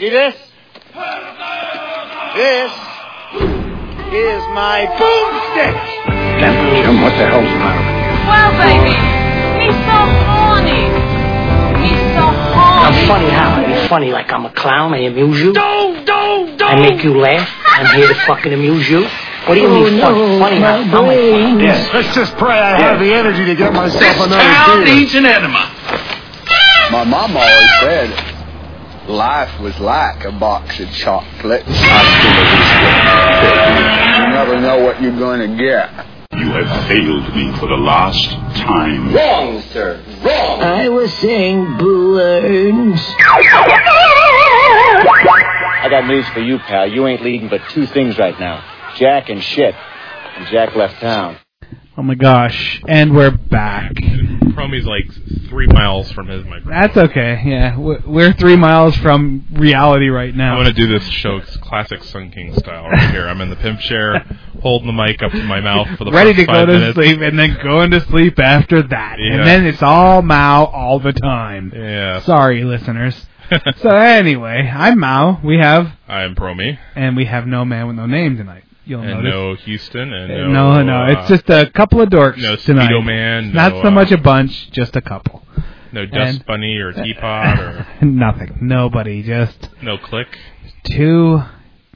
See this? This is my boomstick. Damn, Jim, what the hell's the matter with you? Well, baby, he's so horny. Me so horny. I'm funny how? I'm funny like I'm a clown. I amuse you. Don't, don't, don't. I make you laugh. I'm here to fucking amuse you. What do you Oh, mean funny? Funny how? I'm like funny. Yes, let's just pray I have the energy to get myself This another town beer. needs an enema. My mom always said life was like a box of chocolates. You never know what you're going to get. You have failed me for the last time. Wrong, sir. Wrong. I was saying balloons. I got news for you, pal. You ain't leading but two things right now Jack and shit. And Jack left town. Oh my gosh. And we're back. Promy's like three miles from his microphone. That's okay. Yeah, we- we're three miles from reality right now. I'm gonna do this show classic Sun King style right here. I'm in the pimp chair, holding the mic up to my mouth for the Ready to go to minutes. sleep and then going to sleep after that. Yeah. And then it's all Mao all the time. Yeah. Sorry, listeners. so anyway, I'm Mao. We have, I'm Promy, and we have no man with no name tonight. You'll and notice. no Houston, and Uh, no no, no, uh, it's just a couple of dorks no tonight. Man, Not no, so uh, much a bunch, just a couple. no Dust and- Bunny or Teapot or Nothing. Nobody. Just no Click. two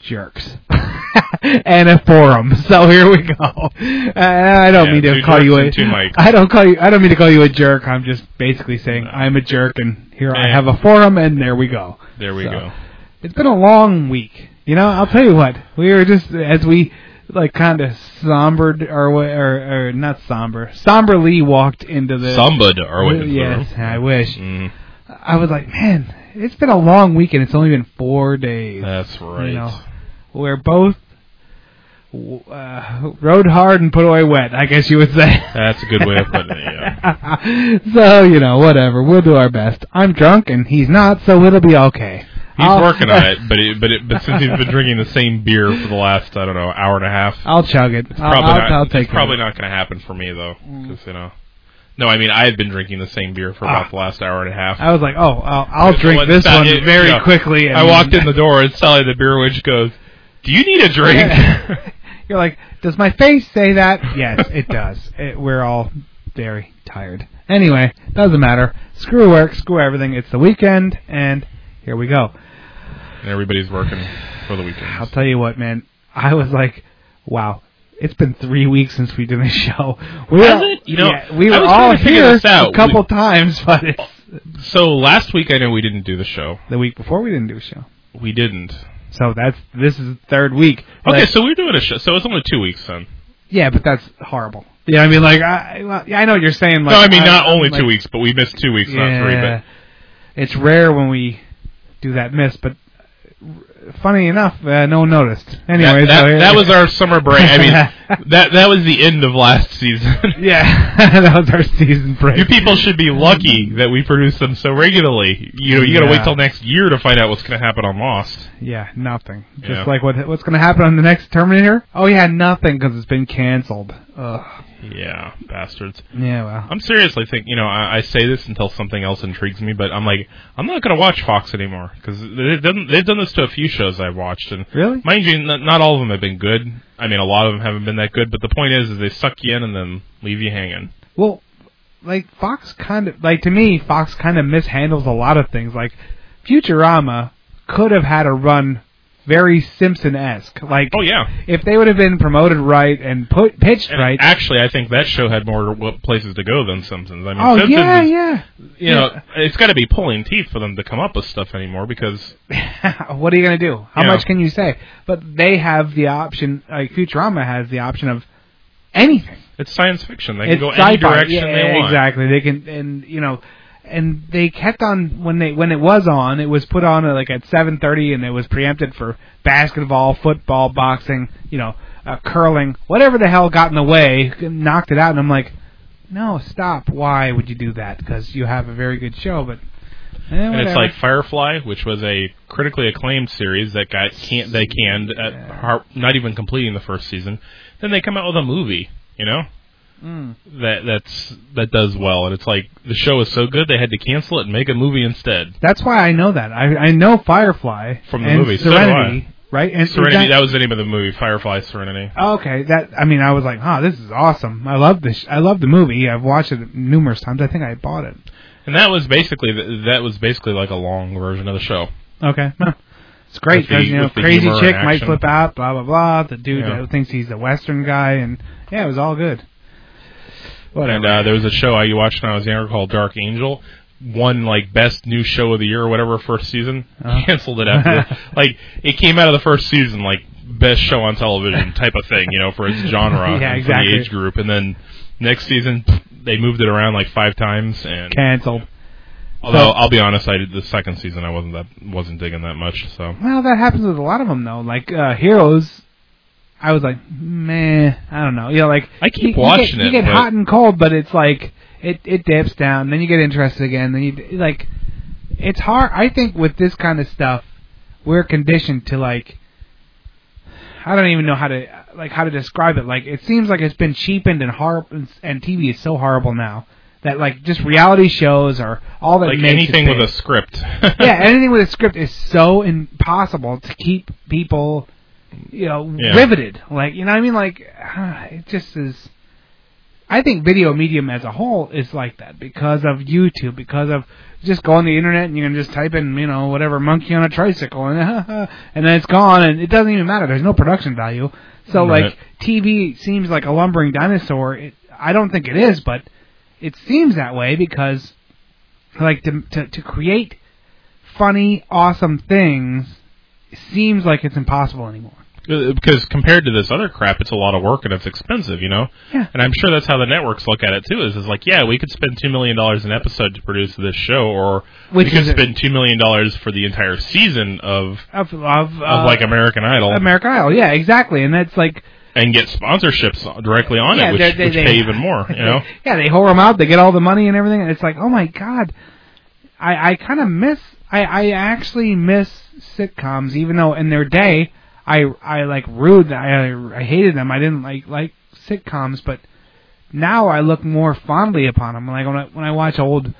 jerks and a forum. So here we go. Uh, I don't Yeah, mean to call you a. two mics. I don't call you. I don't mean to call you a jerk. I'm just basically saying I'm a jerk, and here I have a forum, and there we go. There we So, go. It's been a long week. You know, I'll tell you what. We were just as we like kind of sombered or wa- or or not somber. Somberly walked into the Sambud or what? Yes, I wish. Mm, I was like, man, it's been a long week, and it's only been four days. that's right. You know, we're both uh, rode hard and put away wet. I guess you would say. That's a good way of putting it. Yeah. so you know, whatever. We'll do our best. I'm drunk and he's not, so it'll be okay. He's I'll- working on it, but it, but it, but since he's been drinking the same beer for the last I don't know hour and a half, I'll chug it. I'll, probably I'll, not. I'll take it's probably not going to happen for me though, because you know. No, I mean I had been drinking the same beer for about Ah. the last hour and a half. I was like, oh, I'll, I'll drink this one it- very yeah. quickly. And I walked in the door and Sally the beer witch goes, "Do you need a drink?" You're like, does my face say that? Yes, it does. It, we're all very tired. Anyway, doesn't matter. Screw work, screw everything. It's the weekend, and here we go. and everybody's working for the weekend. I'll tell you what, man. I was like, wow. It's been three weeks since we did a show. We Has were, it? You know, yeah, we were all trying to figure here out. a couple times, but it's So last week I know we didn't do the show. the week before we didn't do a show. We didn't. So that's this is the third week. Okay, Like, so we're doing a show. So it's only two weeks then. yeah, but that's horrible. Yeah, I mean, like, I, well, yeah, I know what you're saying. Like, no, I mean not I'm only like, two weeks, but we missed two weeks, not three. But it's rare when we do that miss, but funny enough, uh, no one noticed. Anyway, that, that, so that was our summer break. I mean, that that was the end of last season. yeah, that was our season break. You people should be lucky that we produce them so regularly. You know, you got to wait till next year to find out what's going to happen on Lost. Yeah, nothing. Just Yeah. like what what's going to happen on the next Terminator? Oh yeah, nothing because it's been canceled. Ugh. Yeah, bastards. Yeah, well. I'm seriously thinking. You know, I, I say this until something else intrigues me, but I'm like, I'm not going to watch Fox anymore because they've done they've done this to a few shows I've watched, and Really? mind you, not, not all of them have been good. I mean, a lot of them haven't been that good. But the point is, is they suck you in and then leave you hanging. Well, like Fox kind of like to me, Fox kind of mishandles a lot of things. Like Futurama could have had a run very Simpson-esque. Like, Oh yeah. if they would have been promoted right and put pitched And right. actually, I think that show had more places to go than Simpsons. I mean, oh Simpsons yeah, is, yeah. you know, it's got to be pulling teeth for them to come up with stuff anymore because what are you gonna do? How Yeah. much can you say? But they have the option. Like Futurama has the option of anything. it's science fiction. They can go any direction yeah, they want. Exactly. They can, and you know, and they kept on when they when it was on. It was put on uh, like at seven thirty, and it was preempted for basketball, football, boxing, you know, uh, curling, whatever the hell got in the way, knocked it out. And I'm like, no, stop. Why would you do that? Because you have a very good show, but. Eh, And it's like Firefly, which was a critically acclaimed series that got can't they canned at har- not even completing the first season. Then they come out with a movie, you know. Mm. that that's that does well, and it's like the show is so good they had to cancel it and make a movie instead. That's why I know that. I I know Firefly From the and movie, so Serenity, right? And Serenity, is that was the name of the movie, Firefly Serenity. Okay, that I mean, I was like, "Huh, this is awesome! I love this. I love the movie. I've watched it numerous times. I think I bought it." And that was basically that was basically like a long version of the show. Okay, it's great because you know, crazy chick might flip out, blah blah blah. The dude Yeah. that thinks he's a Western guy, and yeah, it was all good. Whatever. And uh, there was a show I watched when I was younger called Dark Angel. Won like best new show of the year or whatever first season. Oh. Canceled it after. like it came out of the first season like best show on television type of thing, you know, for its genre Yeah, and for exactly. the age group. And then next season they moved it around like five times. And Canceled. although I'll be honest, I did the second season I wasn't that wasn't digging that much. So Well, that happens with a lot of them though. Like uh Heroes, I was like, meh, I don't know. You know, like I keep you, you watching get, it, You get but- hot and cold, but it's like it it dips down. Then you get interested again. Then you like, it's hard. I think with this kind of stuff, we're conditioned to like. I don't even know how to like how to describe it. Like it seems like it's been cheapened and horrible, and TV is so horrible now that like just reality shows or all that like anything with a script. yeah, anything with a script is so impossible to keep people, you know, Yeah. riveted. Like, you know what I mean? Like, it just is. I think video medium as a whole is like that because of YouTube, because of just go on the internet and you can just type in, you know, whatever monkey on a tricycle and and then it's gone and it doesn't even matter. There's no production value. So Right. like TV seems like a lumbering dinosaur. It, I don't think it is, but it seems that way because like to to, to create funny, awesome things seems like it's impossible anymore. Uh, because compared to this other crap, it's a lot of work and it's expensive, you know. Yeah. And I'm sure that's how the networks look at it too. Is is like, yeah, we could spend two million dollars an episode to produce this show, or Which we could spend two million dollars for the entire season of Of of, of uh, like American Idol, American Idol, yeah, exactly, and that's like and get sponsorships directly on yeah, it, which, they- they- which they- pay even more, you know. yeah, they whore them out, they get all the money and everything, and it's like, oh my god, I I kind of miss, I I actually miss sitcoms, even though in their day I I like rude, I I hated them, I didn't like like sitcoms, but now I look more fondly upon them. Like when I when I watch old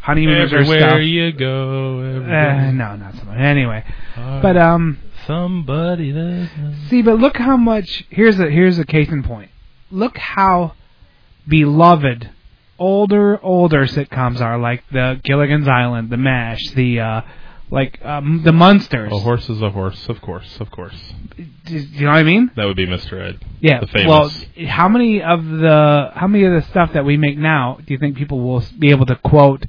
honeymooners or Everywhere stuff. you go, Uh, no, not so much. Anyway, but um, somebody that see, but look how much. Here's a here's a case in point. Look how beloved older older sitcoms are, like the Gilligan's Island, the Mash, the uh, like um, the Munsters. a horse is a horse, of course, of course. Do you know what I mean? That would be Mr. Ed. Yeah. the famous. Well, how many of the how many of the stuff that we make now do you think people will be able to quote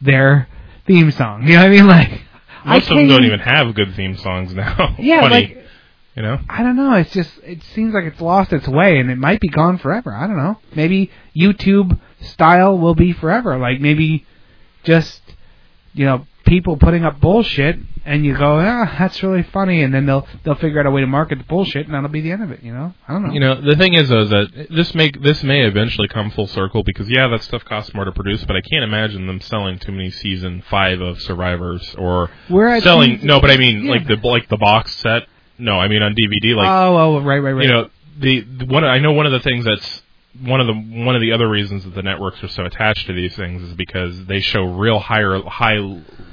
their theme song? You know what I mean? Like I Most of them don't even have good theme songs now. Yeah, Funny, like you know. I don't know. It's just it seems like it's lost its way, and it might be gone forever. I don't know. Maybe YouTube style will be forever. Like maybe just you know people putting up bullshit, and you go, ah, that's really funny, and then they'll they'll figure out a way to market the bullshit, and that'll be the end of it. You know? I don't know. You know, the thing is, though, is that this may this may eventually come full circle because yeah, that stuff costs more to produce, but I can't imagine them selling too many season five of Survivors or We're selling. No, but I mean Yeah. like the like the box set. No, I mean on DVD. Like oh, oh, right, right, right. you know, the, the one I know one of the things that's one of the one of the other reasons that the networks are so attached to these things is because they show real higher high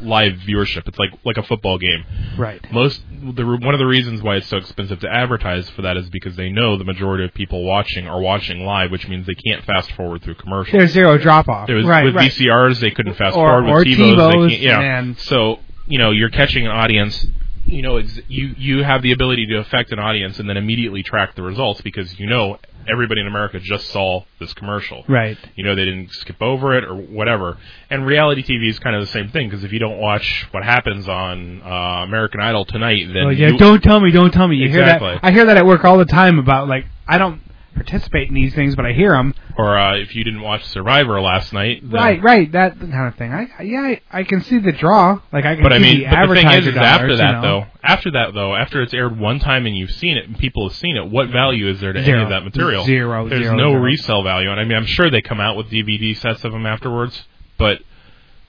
live viewership. It's like like a football game. right. Most the one of the reasons why it's so expensive to advertise for that is because they know the majority of people watching are watching live, which means they can't fast forward through commercials. There's zero drop off. Right, with right. VCRs they couldn't fast Or- forward or with TiVos. TiVos, they can't, yeah. So you know you're catching an audience. You know ex- you you have the ability to affect an audience and then immediately track the results because you know everybody in America just saw this commercial. Right. You know they didn't skip over it or whatever. And reality TV is kind of the same thing because if you don't watch what happens on uh, American Idol tonight, then Oh, yeah, you, don't tell me, don't tell me. You hear that? I hear that at work all the time about like I don't participate in these things, but I hear them. or uh, if you didn't watch Survivor last night, then, Right, right, that kind of thing. I, yeah, I, I can see the draw. Like I can But I mean, the but the thing is, is dollars, after you that know. though, after that though, after it's aired one time and you've seen it and people have seen it, what value is there to Zero. any of that material? Zero, There's zero, no zero. resale value, and I mean, I'm sure they come out with DVD sets of them afterwards, but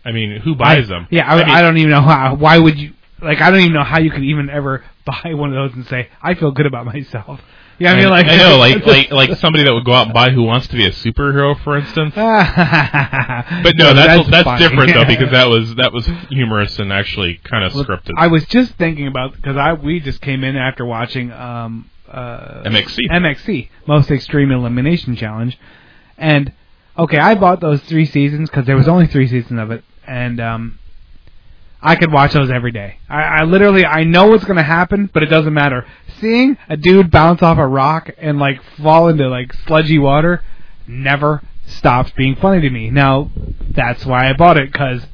I mean, who buys I- them? Yeah, I, I, mean, I don't even know how. Why would you? Like, I don't even know how you could even ever buy one of those and say I feel good about myself. Yeah, I mean, like I know, like like like somebody that would go out and buy Who Wants to Be a Superhero, for instance. But no, that's that's, funny. different though because that was that was humorous and actually kind of Look, scripted. I was just thinking about because I we just came in after watching um uh MXC. MXC Most Extreme Elimination Challenge, and okay, I bought those three seasons because there was only three seasons of it, and um I could watch those every day. I, I literally I know what's gonna happen, but it doesn't matter. Seeing a dude bounce off a rock and like fall into like sludgy water never stops being funny to me. Now that's why I bought it because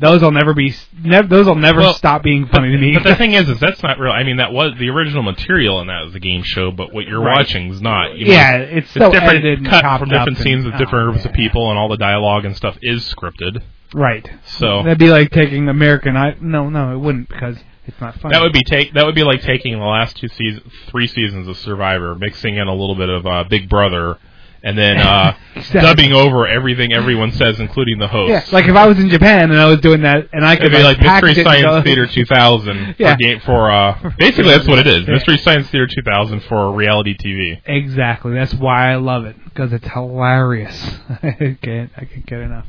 those will never be nev- those will never Well, stop being funny to me. But the thing is, is that's not real. I mean, that was the original material, and that was the game show. But what you're Right. watching is not. You know, yeah, it's, it's so different, edited and cut from different and- scenes with oh, different groups yeah. of people, and all the dialogue and stuff is scripted. Right. So That'd be like taking American I No, no, it wouldn't because it's not funny. that would be take that would be like taking the last two seasons, three seasons of Survivor, mixing in a little bit of uh, Big Brother, and then uh, Exactly. dubbing over everything everyone says, including the host. Yeah, like if I was in Japan and I was doing that, and I could It'd be like package Mystery Science Theater 2000 Yeah. for for uh basically that's what it is. Yeah. Mystery Science Theater 2000 for reality TV. Exactly. That's why I love it because it's hilarious. I can't. I can't get enough.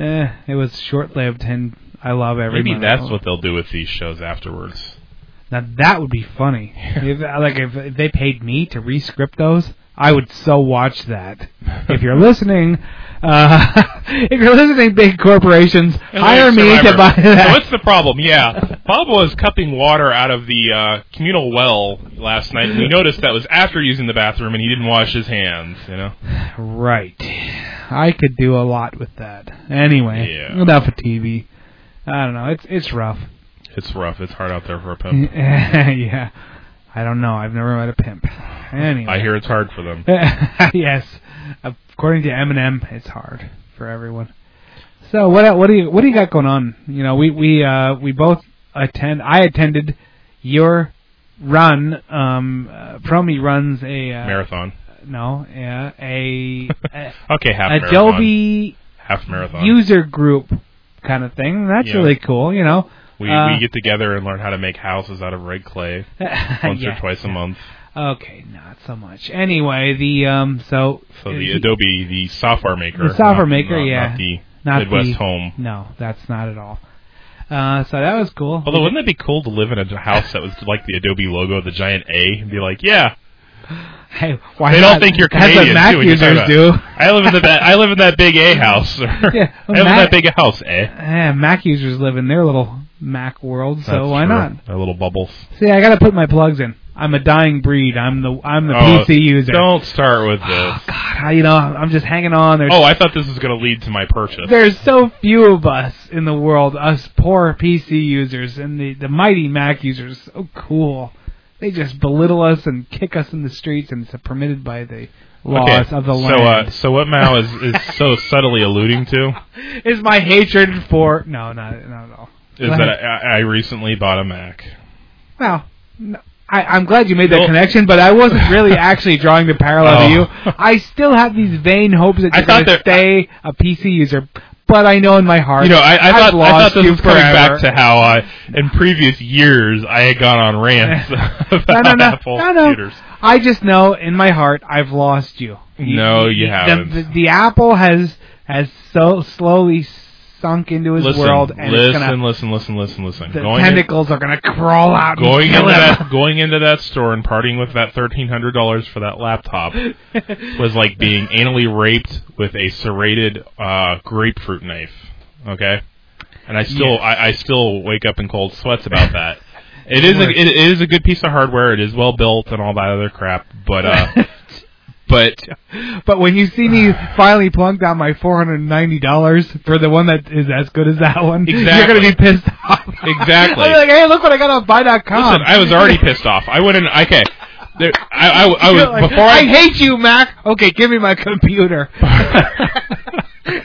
Eh, it was short-lived, and I love every. Maybe minute that's of it. what they'll do with these shows afterwards. Now that would be funny. if, like if, if they paid me to re-script those, I would so watch that. If you're listening, uh, if you're listening, big corporations, hire me to buy So that. what's the problem? Yeah, Bob was cupping water out of the uh, communal well last night, and we noticed that was after using the bathroom, and he didn't wash his hands. You know. Right. I could do a lot with that. Anyway, Yeah. enough of TV. I don't know. It's it's rough. It's rough. It's hard out there for a pimp. yeah. I don't know. I've never met a pimp. Anyway. I hear it's hard for them. yes. According to Eminem, it's hard for everyone. So what what do you what do you got going on? You know, we we uh we both attend. I attended your run. Um, uh, Promi runs a uh, Marathon. No, yeah, a, a Okay, half marathon. Adobe Half marathon. user group kind of thing. That's Yeah. really cool. You know. we uh, we get together and learn how to make houses out of red clay once Yeah. or twice a month. Okay, not so much. Anyway, the um, so So the Adobe, the software maker, The software not- maker, not- yeah. not the not Midwest the- home. No, that's not at all. Uh, so that was cool. Although, wouldn't that be cool to live in a house that was like the Adobe logo, the giant A, and be like, yeah, hey, why they not? don't think you're That's Canadian. what Mac too, when you talk users about- do. I live in the ba- I live in that big A house. Yeah, I live in Mac- that big house, eh? Eh, Mac users live in their little Mac world, so That's why true. not? Their little bubbles. See, I got to put my plugs in. I'm a dying breed. I'm the I'm the Oh, PC user. Don't start with this. Oh, God, I- you know, I'm just hanging on. There's Oh, I thought this was going to lead to my purchase. There's so few of us in the world, us poor PC users, and the, the mighty Mac users, are so cool. They just belittle us and kick us in the streets, and it's permitted by the laws okay, of the so land. uh, so what Mao is is so subtly alluding to is my hatred for no, not not at all. is Go that. I, I recently bought a Mac. well, no, I, I'm glad you made that connection, but I wasn't really actually drawing the parallel Oh. to you. I still have these vain hopes that I you're going to stay a PC user, but I know in my heart, You know, I, I I've thought I thought this you was coming forever. back to how uh, in previous years I had gone on rants about no, no, no, Apple no, no. computers. I just know in my heart I've lost you. No, you the- haven't. The, the Apple has has so slowly sunk into his Listen, world, and listen, it's gonna listen, listen, listen, listen. the Going in- tentacles are gonna crawl out. going into him. that going into that store and parting with that thirteen hundred dollars for that laptop was like being anally raped with a serrated uh, grapefruit knife. Okay, and I still Yes. I, I still wake up in cold sweats about that. it is a, it, it is a good piece of hardware. It is well built and all that other crap, but uh, but But when you see me finally plunk down my four hundred and ninety dollars for the one that is as good as that one, you're gonna be pissed off. Exactly. I'll be like, hey, look what I got on buy.com. listen, I was already pissed off. I went in. Okay, there, I, I, I was like, before I, I hate you, Mac. Okay, give me my computer.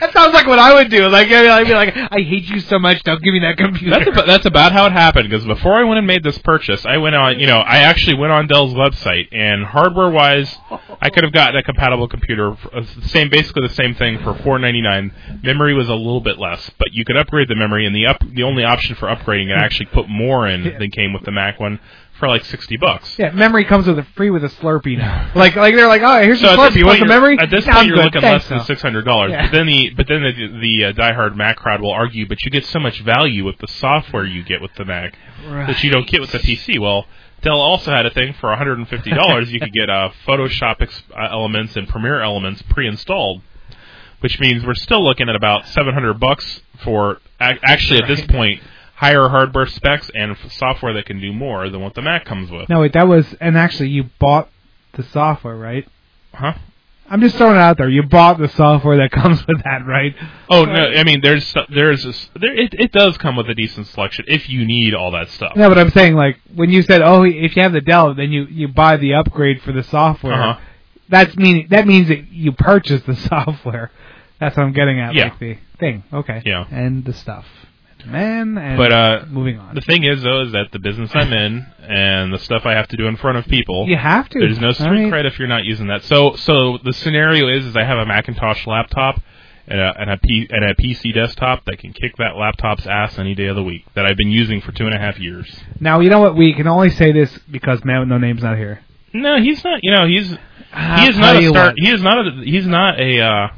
that sounds like what I would do. Like I'd be like, I hate you so much. Don't give me that computer. That's about, that's about how it happened. Because before I went and made this purchase, I went on. You know, I actually went on Dell's website, and hardware-wise, I could have gotten a compatible computer, for, uh, same basically the same thing for four ninety nine. Memory was a little bit less, but you could upgrade the memory, and the up the only option for upgrading it actually put more in than came with the Mac one for like sixty bucks. Yeah, memory comes with a free with a Slurpee now. like like they're like, oh, here's So a Slurpee. this You want point, the memory? At this point, you're good. looking Thanks, less than six hundred dollars. Yeah. But then the but then the the uh, diehard Mac crowd will argue, but you get so much value with the software you get with the Mac that you don't get with the PC. Well, Dell also had a thing for one hundred and fifty dollars. you could get uh, Photoshop ex- uh, elements and Premiere elements pre-installed, which means we're still looking at about seven hundred bucks for ac- actually at this point higher hardware specs and f- software that can do more than what the Mac comes with. No, wait, that was and actually you bought the software, right? Huh? I'm just throwing it out there. You bought the software that comes with that, right? Oh no! I mean, there's there's this, there it, it does come with a decent selection if you need all that stuff. No, but I'm saying like when you said, "Oh, if you have the Dell, then you you buy the upgrade for the software." Uh-huh. That's mean that means that you purchase the software. That's what I'm getting at. Yeah. Like the thing. Okay. Yeah. And the stuff. Man. And But uh, moving on. the thing is though is that the business I'm in and the stuff I have to do in front of people, you have to. there's no street mean, cred if you're not using that. So so the scenario is is I have a Macintosh laptop. And a, and, a P, and a PC desktop that can kick that laptop's ass any day of the week that I've been using for two and a half years. Now you know what? We can only say this because man with no name's not here. No, he's not. You know, he's he is not a star. what. He is not a. He's not a. Uh,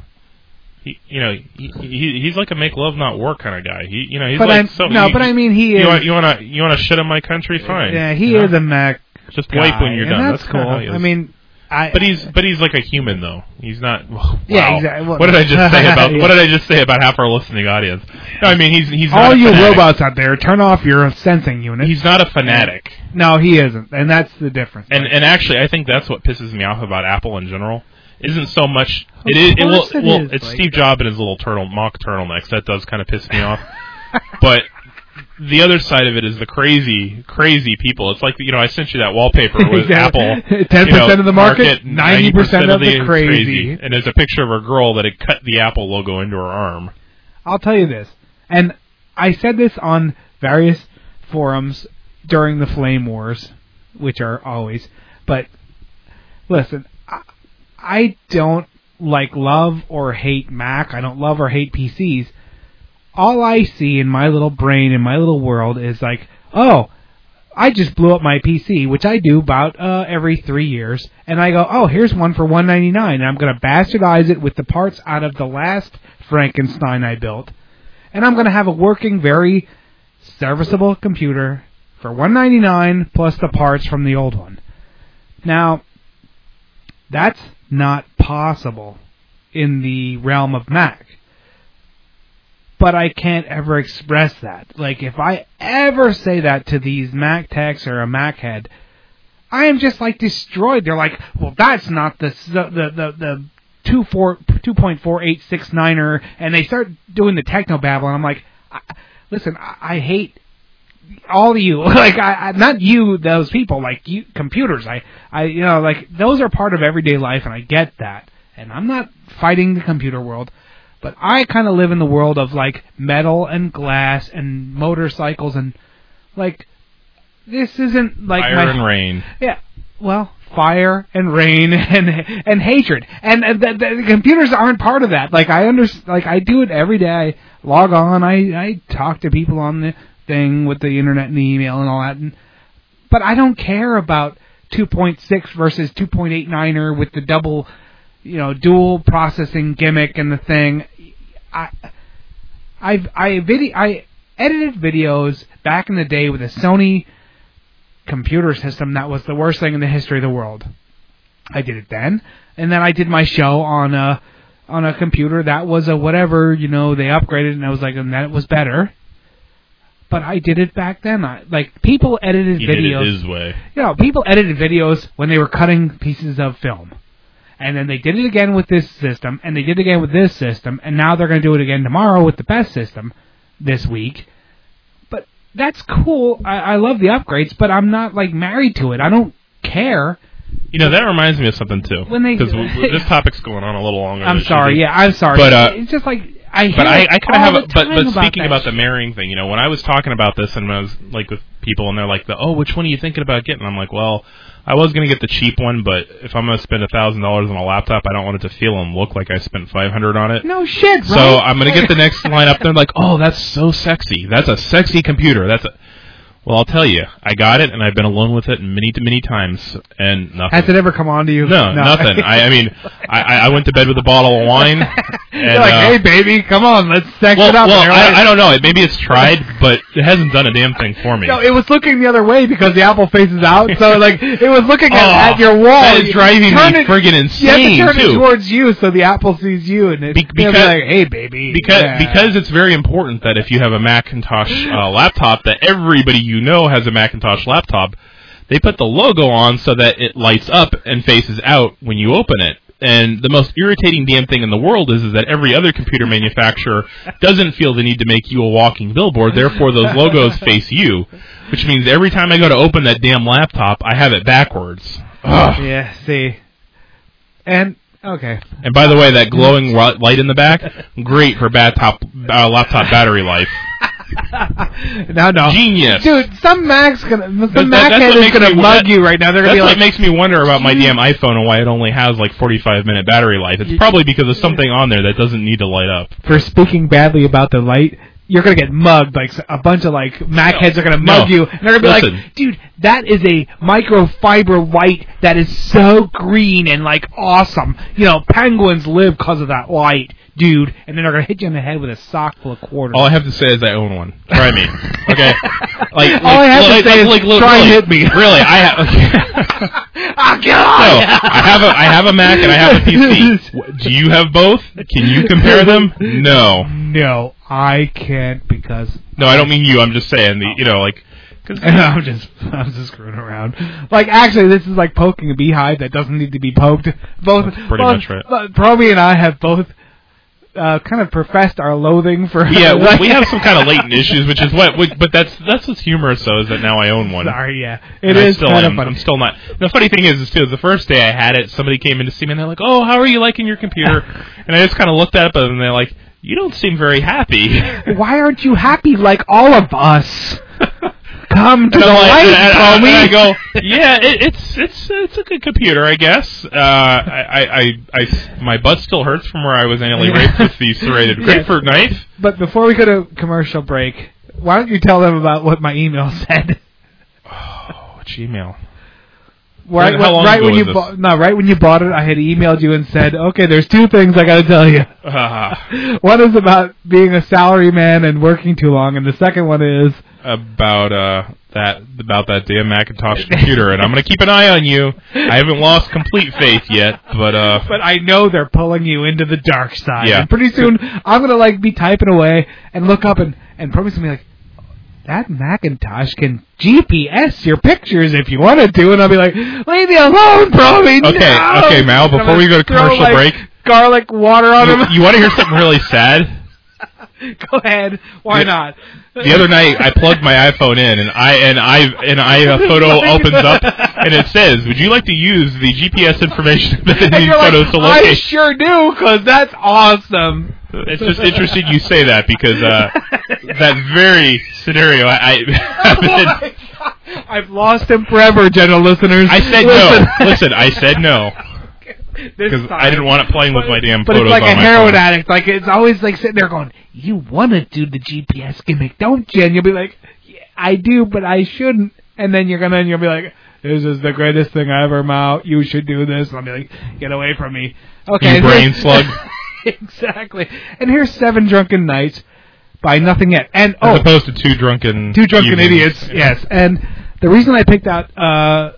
he, you know, he, he he's like a make love not war kind of guy. He, you know, he's But like I'm- so. no, you- but I mean, he you is- Want, you want to you want to shit on my country? Fine. Yeah, he you know? is a Mac. Just guy, wipe when you're done. That's, That's cool. he is. I mean, I. But he's but he's like a human though. He's not. Wow. Yeah, exactly. Well- What did I just say about Yeah. What did I just say about half our listening audience? No, I mean he's he's all you robots out there, turn off your sensing unit. He's not a fanatic. no, he isn't, and that's the difference. And Like, and actually, I think that's what pisses me off about Apple in general. Isn't so much. Of It is. It will. course it well, is, it's like- Steve Jobs and his little turtle mock turtlenecks. That does kind of piss me off. but the other side of it is the crazy, crazy people. It's like you know, I sent you that wallpaper with Exactly. Apple. 10% you know, of the market, 90% 90% of the crazy. And there's a picture of a girl that had cut the Apple logo into her arm. I'll tell you this, and I said this on various forums during the Flame Wars, which are always. But listen, I, don't like love or hate Mac. I don't love or hate PCs. All I see in my little brain in my little world is like, oh, I just blew up my PC, which I do about uh, every three years, and I go, oh, here's one for 199, and I'm to bastardize it with the parts out of the last Frankenstein I built, and I'm to have a working, very serviceable computer for 199 plus the parts from the old one. Now, that's not possible in the realm of Mac. But I can't ever express that. Like, if I ever say that to these Mac techs or a Mac head, I am just like destroyed. They're like, well, that's not the the the the two four two point four eight six niner, and they start doing the techno babble, and I'm like, I, listen, I, I hate all of you. like, I, I not you, those people, like you computers. I I you know like those are part of everyday life, and I get that, and I'm not fighting the computer world. But I kind of live in the world of like metal and glass and motorcycles and like this isn't like Fire my, and rain. yeah. Well, fire and rain and and hatred, and the, the, the computers aren't part of that. Like I understand, like I do it every day. I log on, I I talk to people on the thing with the internet and the email and all that, and, but I don't care about 2.6 versus 2.89er with the double, you know, dual processing gimmick and the thing. I I've I video I edited videos back in the day with a Sony computer system that was the worst thing in the history of the world. I did it then, and then I did my show on a on a computer that was a whatever you know they upgraded, and I was like, and then it was better. But I did it back then. I, like people edited He did videos. it his way. you know, people edited videos when they were cutting pieces of film. And then they did it again with this system, and they did it again with this system, and now they're going to do it again tomorrow with the best system this week. But that's cool. I, I love the upgrades, but I'm not like married to it. I don't care. You know that reminds me of something too. When they- because this topic's going on a little longer. I'm sorry. Yeah, I'm sorry. But, uh, it's just like I. But I, I kind of have a but but speaking that about the marrying thing, you know, when I was talking about this and I was like with people and they're like, the, "Oh, which one are you thinking about getting?" I'm like, "Well, I was going to get the cheap one, but if I'm going to spend a thousand dollars on a laptop, I don't want it to feel and look like I spent five hundred on it. No shit, So right? I'm going to get the next line up. They're like, "Oh, that's so sexy. That's a sexy computer. That's a." Well, I'll tell you, I got it, and I've been alone with it many, many times, and nothing. Has it ever come on to you? No, nothing. I, I mean, I, I went to bed with a bottle of wine. And, You're like, uh, hey, baby, come on, let's sex well, it up. well And I, I don't know. Maybe it's tried, but it hasn't done a damn thing for me. No, it was looking the other way because the apple faces out. So like it was looking at, Oh, at your wall. that is driving me it- friggin' You have to insane, turn it towards you so the apple sees you, and it, Be- because- like, hey, baby. because yeah. because it's very important that if you have a Macintosh uh, laptop, that everybody you know has a Macintosh laptop. They put the logo on so that it lights up and faces out when you open it. And the most irritating damn thing in the world is, is that every other computer manufacturer doesn't feel the need to make you a walking billboard. Therefore, those logos face you, which means every time I go to open that damn laptop, I have it backwards. Ugh. yeah, see, and okay, And by the way, that glowing light in the back, great for bat top, uh, laptop battery life. no, no, Genius. dude. Some Mac's gonna, some That- Mac that's head is gonna me- mug that- you right now. They're gonna be what like, makes me wonder about my damn iPhone and why it only has like 45 minute battery life. It's probably because of something on there that doesn't need to light up. for speaking badly about the light, you're gonna get mugged. Like a bunch of like Mac heads are gonna mug No. you, and they're gonna be Listen. like, "Dude, that is a microfiber light that is so green and like awesome. You know, penguins live because of that light, dude." And then they're gonna hit you in the head with a sock full of quarters. All I have to say is I own one. Try me, okay? Like, All I have to say like, is like, try and hit me. Really, I have. Okay. oh God! No, I have a I have a Mac and I have a PC. Do you have both? Can you compare them? No. No, I can't because No, I don't mean you. I'm just saying the you know like. I'm just I'm just screwing around. Like actually, this is like poking a beehive that doesn't need to be poked. Both, That's pretty both, much right. Proby and I have both uh, kind of professed our loathing for. Yeah, we, we have some kind of latent issues, which is what. we- But that's that's what's humorous though, is that now I own one. Sorry, yeah, it is still kind am. of funny. I'm still not. The funny thing is, is too, the first day I had it, somebody came in to see me and they're like, "Oh, how are you liking your computer?" and I just kind of looked at them and they're like, "You don't seem very happy." Why aren't you happy like all of us? Come to And the like- light, and I, and I go, yeah, it, it's it's it's a good computer, I guess. Uh, I, I, I, I, my butt still hurts from where I was anally raped with the serrated Yeah. knife. But before we go to commercial break, why don't you tell them about what my email said? Oh, Gmail. Right, long right when you bought, no, right when you bought it, I had emailed you and said, "Okay, there's two things I got to tell you. Uh, One is about being a salary man and working too long, and the second one is about uh that about that damn Macintosh computer, and I'm gonna keep an eye on you. I haven't lost complete faith yet, but uh, but I know they're pulling you into the dark side. Yeah. And pretty soon I'm gonna like be typing away and look up and and probably be like, that Macintosh can GPS your pictures if you wanted to, and I'll be like, leave me alone, probably. Okay, no! okay, Mal, before we go to throw, commercial like, break- garlic water on you, him. you want to hear something really sad? Go ahead. Why Yeah. not? The other night, I plugged my iPhone in, and I and I and I a photo opens up, and it says, "Would you like to use the GPS information embedded in these you're like, photos to I sure do, because that's awesome. It's just interesting you say that because uh, that very scenario, I, I oh I've lost him forever, gentle listeners. I said Listen. no. Listen, I said no because. I didn't want it playing with my damn But photos it's like on a my heroin phone. addict. Like it's always like sitting there going, "You want to do the GPS gimmick, don't you?" And you'll be like, yeah, "I do, but I shouldn't." And then you're gonna, and you'll be like, "This is the greatest thing I ever out. You should do this." And I'll be like, "Get away from me." Okay. You brain slug. exactly. And here's Seven Drunken Nights by Nothing Yet. And As oh, opposed to two drunken Two drunken evenings. idiots. Yes, and the reason I picked out uh,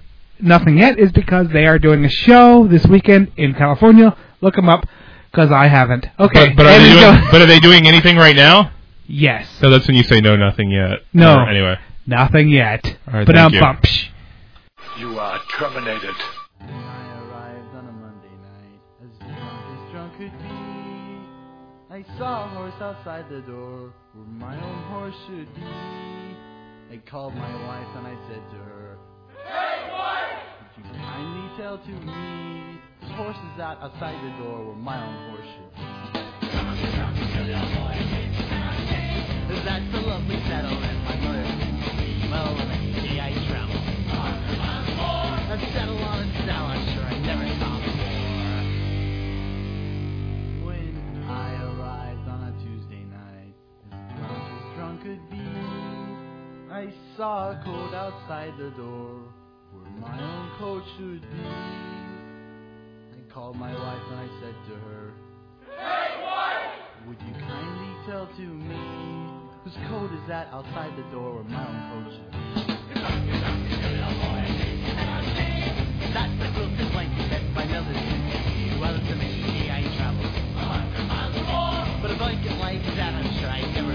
nothing yet is because they are doing a show this weekend in California. Look them up because I haven't. Okay, But, but, are they doing, go- but are they doing anything right now? yes, So that's when you say no, nothing yet. No. Or anyway. nothing yet. All right, but thank I'm you. bump. You are terminated. I arrived on a Monday night, as drunk as drunk could be. I saw a horse outside the door, where my own horse should be. I called my wife and I said to her, Hey! Would you kindly tell to me, this horse is out outside the door, where my own horse should be. That's a lovely settlement, my mother Well, when I say I travel. I've settled on a cell, I'm sure I never saw before. When I arrived on a Tuesday night, as drunk as drunk could be, I saw a coat outside the door my own coat should be. I called my wife and I said to her, Hey, wife! Would you kindly tell to me whose coat is that outside the door where my own coat should be? That's the quilted blanket that my mother sent me. Well, it's a machine I traveled a hundred miles or more. But a blanket like that, I'm sure I never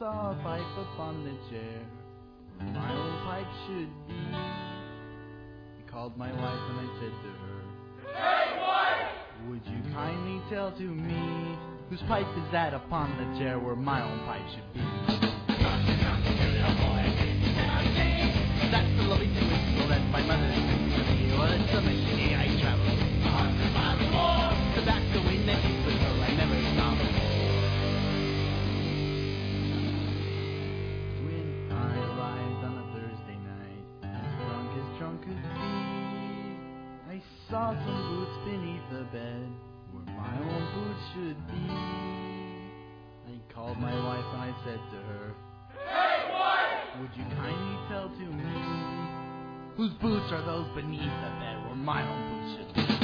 saw a pipe upon the chair, where my old pipe should be. He called my wife and I said to her, Hey, wife! Would you kindly tell to me whose pipe is that upon the chair where my own pipe should be? That's the lovely whistle that my mother sings to me. Well, it's a machine I saw some boots beneath the bed where my own boots should be. I called my wife and I said to her, Hey, wife! Would you kindly tell to me whose boots are those beneath the bed where my own boots should be?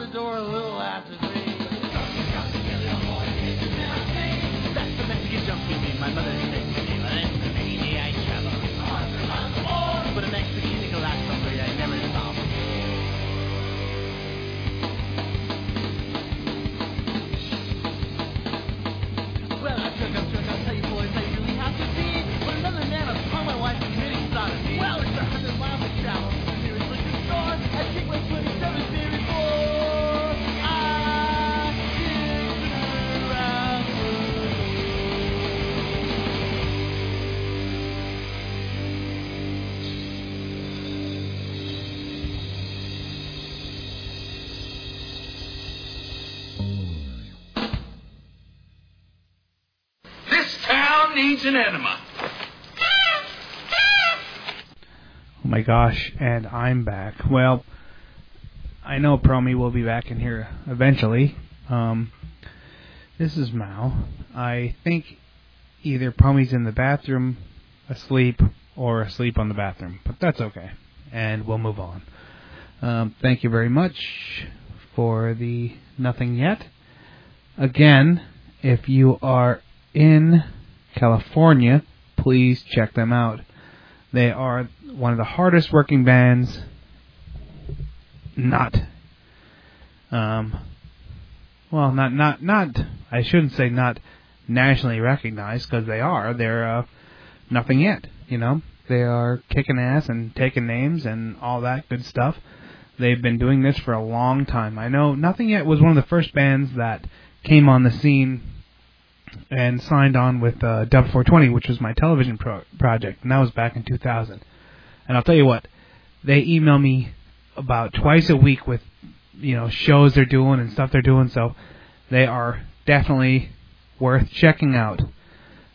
The door a little after three? Needs an enema. Oh my gosh, and I'm back. Well, I know Promi will be back in here eventually. Um, this is Mao. I think either Promi's in the bathroom asleep or asleep on the bathroom, but that's okay. And we'll move on. Um, thank you very much for the nothing yet. Again, if you are in California, please check them out. They are one of the hardest working bands. Not, um, well, not not not. I shouldn't say not nationally recognized because they are. They're uh, nothing yet. You know, they are kicking ass and taking names and all that good stuff. They've been doing this for a long time. I know Nothing Yet was one of the first bands that came on the scene and signed on with uh, Dub 420, which was my television pro- project, and that was back in 2000. And I'll tell you what, they email me about twice a week with you know shows they're doing and stuff they're doing, so they are definitely worth checking out.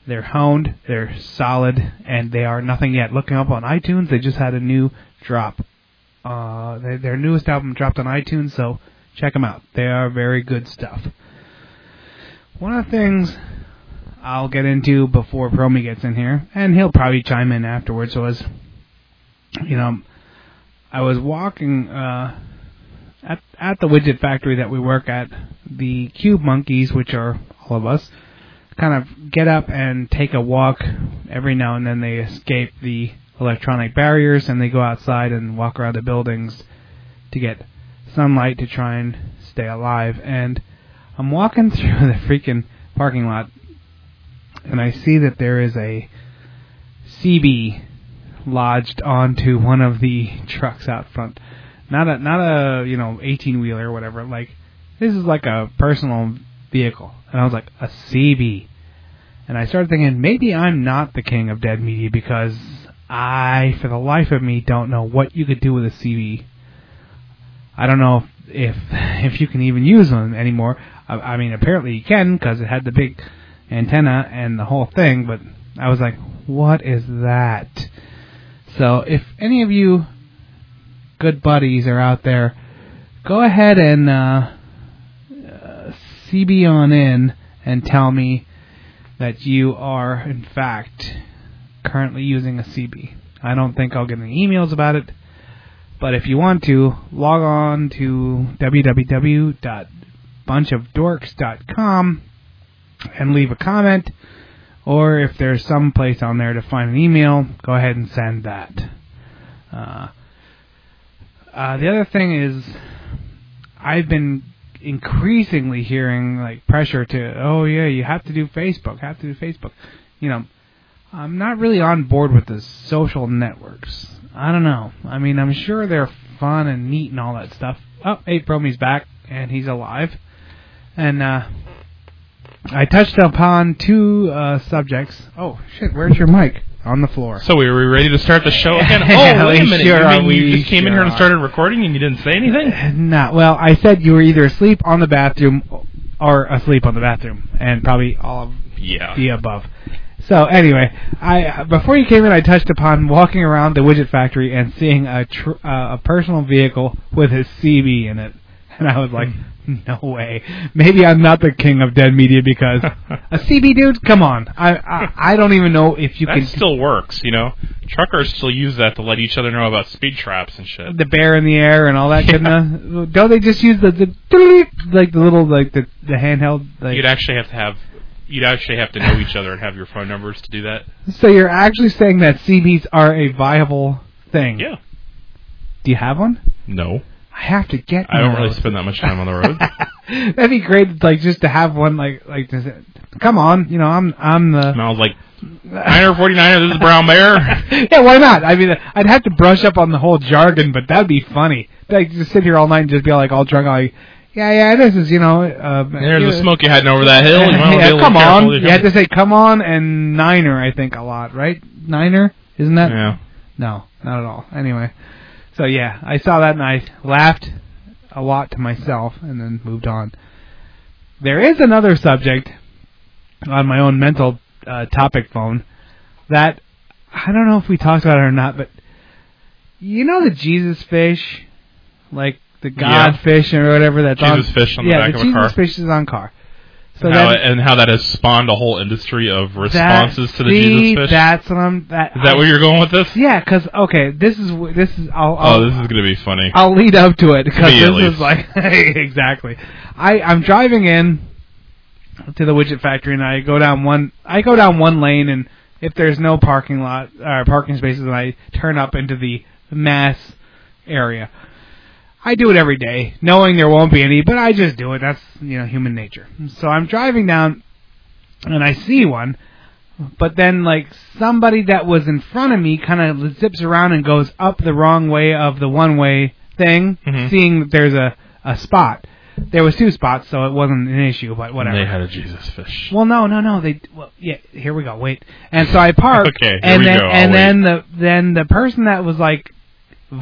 They're honed, they're solid, and they are nothing yet. Looking up on iTunes, they just had a new drop. Uh, they, their newest album dropped on iTunes, so check them out. They are very good stuff. One of the things I'll get into before Promi gets in here, and he'll probably chime in afterwards, was, you know, I was walking uh, at at the widget factory that we work at. The Cube Monkeys, which are all of us, kind of get up and take a walk every now and then. They escape the electronic barriers and they go outside and walk around the buildings to get sunlight to try and stay alive. And I'm walking through the freaking parking lot and I see that there is a CB lodged onto one of the trucks out front. Not a not a you know 18 wheeler or whatever. Like this is like a personal vehicle, and I was like a CB, and I started thinking maybe I'm not the king of dead media because I, for the life of me, don't know what you could do with a CB. I don't know if if, if you can even use one anymore. I, I mean, apparently you can because it had the big antenna and the whole thing. But I was like, what is that? So if any of you good buddies are out there, go ahead and uh, uh, CB on in and tell me that you are in fact currently using a CB. I don't think I'll get any emails about it, but if you want to, log on to www.bunchofdorks.com and leave a comment, or if there's some place on there to find an email, go ahead and send that. Uh, uh, the other thing is, I've been increasingly hearing like pressure to, oh yeah, you have to do Facebook, have to do Facebook. You know, I'm not really on board with the social networks. I don't know. I mean, I'm sure they're fun and neat and all that stuff. Oh, hey, Promi's back and he's alive. And uh, I touched upon two uh, subjects. Oh shit, where's your mic? On the floor. So we were ready to start the show again. Oh, wait a minute! sure you mean we you just came in here and started recording and you didn't say anything? Not well. I said you were either asleep on the bathroom or asleep on the bathroom, and probably all of Yeah. the above. So anyway, I before you came in, I touched upon walking around the widget factory and seeing a tr- uh, a personal vehicle with a CB in it, and I was like, no way. Maybe I'm not the king of dead media because a CB dude. Come on, I I, I don't even know if you that can still works, you know. Truckers still use that to let each other know about speed traps and shit. the bear in the air and all that Yeah. goodness. Don't they just use the the like the little like the the handheld like You'd actually have to have, you'd actually have to know each other and have your phone numbers to do that. So you're actually saying that CBs are a viable thing? Yeah. Do you have one? No, I have to get. I don't of really spend that much time on the road. That'd be great, like just to have one, like like just, come on, you know, I'm I'm the And I was like Niner forty niner. This is Brown Bear. yeah, why not? I mean, I'd have to brush up on the whole jargon, but that'd be funny. Like just sit here all night and just be like all drunk, like, yeah, yeah, this is you know. Uh, There's you a know- smoky hiding over that hill. You might wanna be a yeah, come on. You had to say come on and niner, I think a lot, right? Niner, isn't that? Yeah. No, not at all. Anyway, so yeah, I saw that and I laughed a lot to myself and then moved on. There is another subject on my own mental uh, topic phone that I don't know if we talked about it or not, but you know the Jesus fish, like the God Yeah. fish or whatever that's Jesus on fish on the yeah, back the of a car. Jesus fish is on car. So how, that, and how that has spawned a whole industry of that- responses to the see, Jesus fish. That's what I'm. That, is that where you're going with this? Yeah, because okay, this is this is. I'll, oh, I'll, Oh, this is gonna be funny. I'll lead up to it because this is least. like exactly. I I'm driving in to the widget factory and I go down one I go down one lane and if there's no parking lot or parking spaces and I turn up into the mass area. I do it every day, knowing there won't be any, but I just do it. That's you know human nature. So I'm driving down and I see one, but then like somebody that was in front of me kind of zips around and goes up the wrong way of the one way thing, Mhm. seeing that there's a a spot. There was two spots, so it wasn't an issue. But whatever. They had a Jesus fish. Well, no, no, no. They well, yeah. Here we go. Wait, and so I parked. Okay, here and we then go. I'll and wait. then the then the person that was like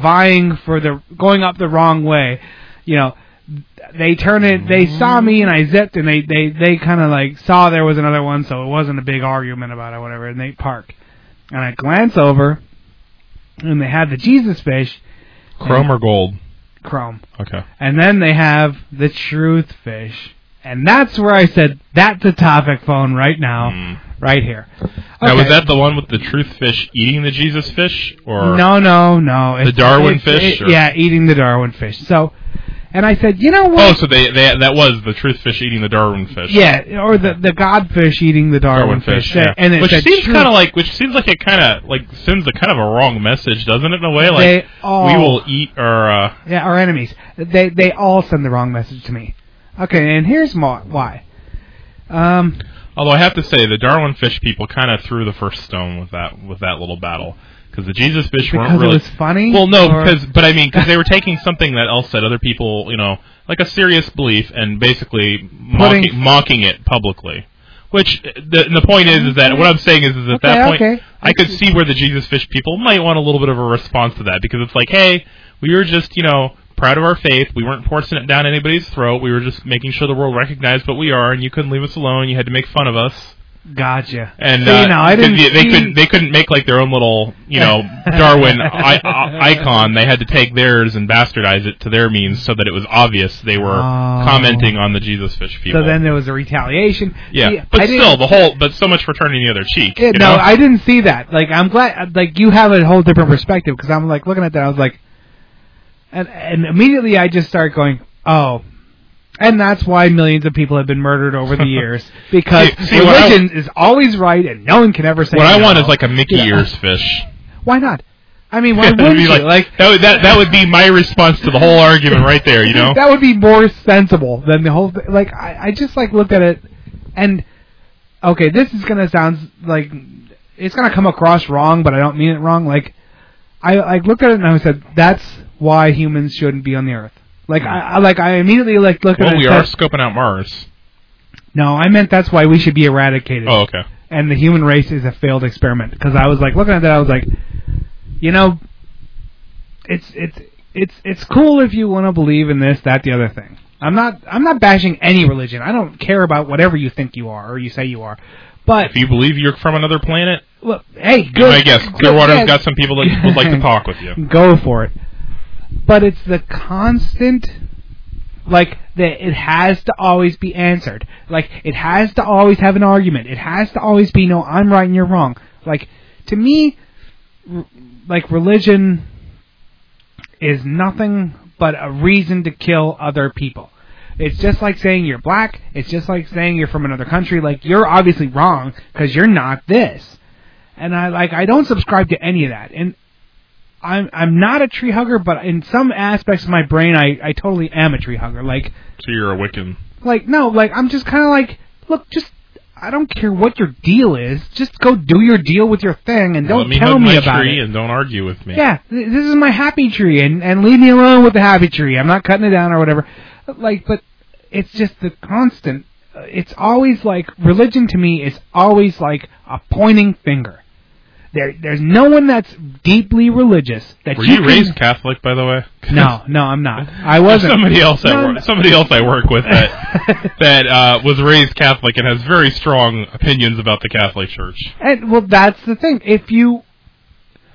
vying for the going up the wrong way, you know, they turned it. They saw me and I zipped, and they they they kind of like saw there was another one, so it wasn't a big argument about it, whatever. And they park, and I glance over, and they had the Jesus fish, Chrome or gold? chrome. Okay. And then they have the truth fish. And that's where I said, that's a topic phone right now, Mm. Right here. Now, was that the one with the truth fish eating the Jesus fish, or No, no, no. It's- Darwin it's- fish, it- yeah, eating the Darwin fish. So, and I said, you know what? Oh, so they, they that was the truth fish eating the Darwin fish. yeah, or the the godfish eating the Darwin, Darwin fish. Yeah, yeah. And it which seems kind of like, which seems like it kind of like sends a kind of a wrong message, doesn't it? In a way, like They all- we will eat our. Uh, Yeah, our enemies. They they all send the wrong message to me. Okay, and here's mo- why. Um, although I have to say, the Darwin fish people kind of threw the first stone with that with that little battle because the Jesus fish because weren't really. funny. Well, no, or- because but I mean, because they were taking something that else said other people, you know, like a serious belief, and basically mocking, mocking it publicly. Which the the point is, is that what I'm saying is, is at Okay, that point, okay. I could see where the Jesus fish people might want a little bit of a response to that because it's like, hey, we were just, you know, proud of our faith. We weren't forcing it down anybody's throat. We were just making sure the world recognized what we are, and you couldn't leave us alone. You had to make fun of us. Gotcha. And See, uh, I didn't they, couldn't they couldn't make like their own little you know Darwin I, I, icon. They had to take theirs and bastardize it to their means so that it was obvious they were Oh. commenting on the Jesus fish people. So then there was a retaliation. yeah, See, but I still the whole but so much for turning the other cheek. No, know? I didn't see that. Like, I'm glad. Like, you have a whole different perspective because I'm like looking at that. I was like, and and immediately I just start going, oh, and that's why millions of people have been murdered over the years because See- see, what I- religion is always right and no one can ever say. what I no. want is like a Mickey Yeah. ears fish. Why not? I mean, why It'd wouldn't be you? like, that would that that would be my response to the whole argument right there. You know. that would be more sensible than the whole. Th- like, I, I just like looked at it, and okay, this is gonna sound like it's gonna come across wrong, but I don't mean it wrong. Like, I like looked at it and I said, that's why humans shouldn't be on the earth. Like, I, I like I immediately like looked at well, we are said- scoping out Mars. no, I meant that's why we should be eradicated. Oh, okay. And the human race is a failed experiment because I was like looking at that. I was like, you know, it's it's it's it's cool if you want to believe in this, that, the other thing. I'm not I'm not bashing any religion. I don't care about whatever you think you are or you say you are. But If you believe you're from another planet, look, hey, good. I guess. good- Clearwater's yeah. got some people that would like to talk with you. Go for it. But it's the constant like that it has to always be answered. Like it has to always have an argument. It has to always be no, I'm right and you're wrong. Like to me r- like religion is nothing but a reason to kill other people. It's just like saying you're black. It's just like saying you're from another country. Like you're obviously wrong because you're not this. And I like I don't subscribe to any of that. And I'm I'm not a tree hugger, but in some aspects of my brain, I I totally am a tree hugger. Like So you're a Wiccan. like no, like I'm just kind of like look, just I don't care what your deal is. Just go do your deal with your thing and don't Let me tell me my about tree it. and don't argue with me. Yeah, th- this is my happy tree, and and leave me alone with the happy tree. I'm not cutting it down or whatever. Like, but it's just the constant. uh, It's always like religion to me is always like a pointing finger. There, there's no one that's deeply religious that Were you you raised Catholic, by the way? No, no, I'm not. I wasn't. Somebody else I No, work, somebody else I work with that that uh, was raised Catholic and has very strong opinions about the Catholic Church. And well, that's the thing. If you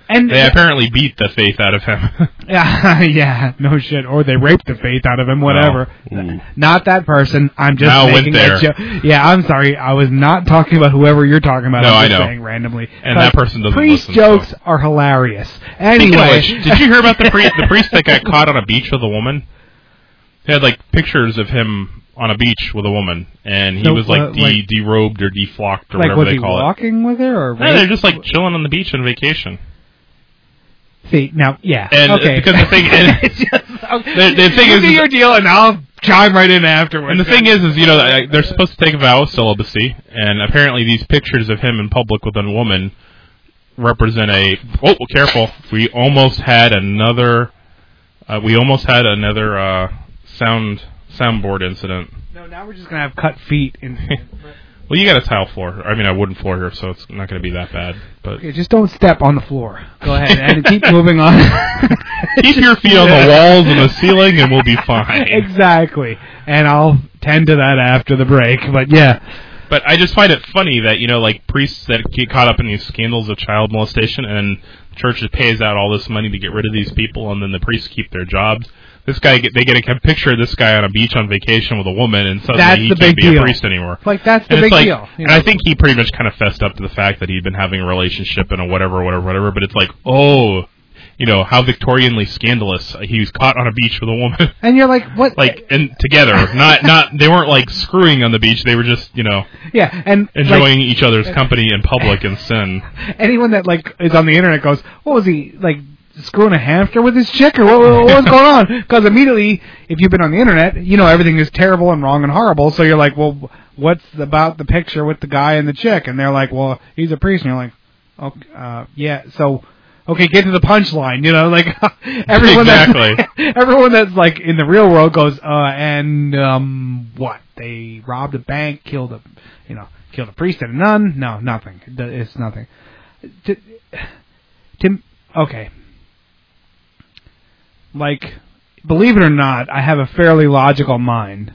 and They apparently beat the faith out of him. Yeah, yeah, no shit. Or they raped the faith out of him, whatever. Oh. Not that person. I'm just Now went making there. a joke. Yeah, I'm sorry. I was not talking about whoever you're talking about. No, I'm I know. saying randomly. And that person doesn't priest listen, jokes so. are hilarious. Anyway, which, did you hear about the priest? The priest that got caught on a beach with a woman. They had like pictures of him on a beach with a woman, and he So, was like, uh, de- like- derobed or deflocked or like whatever they he call it. walking with her or? No, they're just like chilling on the beach on vacation. See now, yeah. And, uh, okay. because the thing- and- just- okay. The- the thing you is- do your deal, and I'll chime right in afterwards. And the thing is, is you know they're supposed to take a vow of celibacy, and apparently these pictures of him in public with a woman represent a. Oh, well, careful! We almost had another Uh, we almost had another uh, sound soundboard incident. No, now we're just gonna have cut feet. In, Well, you got a tile floor. I mean, a wooden floor here, so it's not going to be that bad. But okay, just don't step on the floor. Go ahead and keep moving on. keep your feet on the walls and the ceiling, and we'll be fine. exactly. And I'll tend to that after the break. But yeah, But I just find it funny that you know, like priests that get caught up in these scandals of child molestation, and churches pays out all this money to get rid of these people, and then the priests keep their jobs. This guy, they get a picture of this guy on a beach on vacation with a woman, and suddenly That's he can't be deal. a priest anymore. like that's the and big like, deal. you and. I think he pretty much kind of fessed up to the fact that he'd been having a relationship and a whatever, whatever, whatever. But it's like, oh, you know, how Victorianly scandalous. He was caught on a beach with a woman, and you're like, what? like, and together. Not, not. They weren't like screwing on the beach. They were just, you know, yeah, and enjoying each other's company in public and sin. anyone that like is on the internet goes, what was he like? Screwing a hamster with his chick, or what, what- what's going on? Because immediately, if you've been on the internet, you know everything is terrible and wrong and horrible. So you're like, well, what's about the picture with the guy and the chick? And they're like, well, he's a priest. And you're like, okay, uh, yeah. So, okay, get to the punchline. You know, like everyone Exactly. that's everyone that's like in the real world goes, uh, and um, what? They robbed a bank, killed a, you know, killed a priest and a nun. No, nothing. It's nothing. To, Tim, okay. Like, believe it or not, I have a fairly logical mind.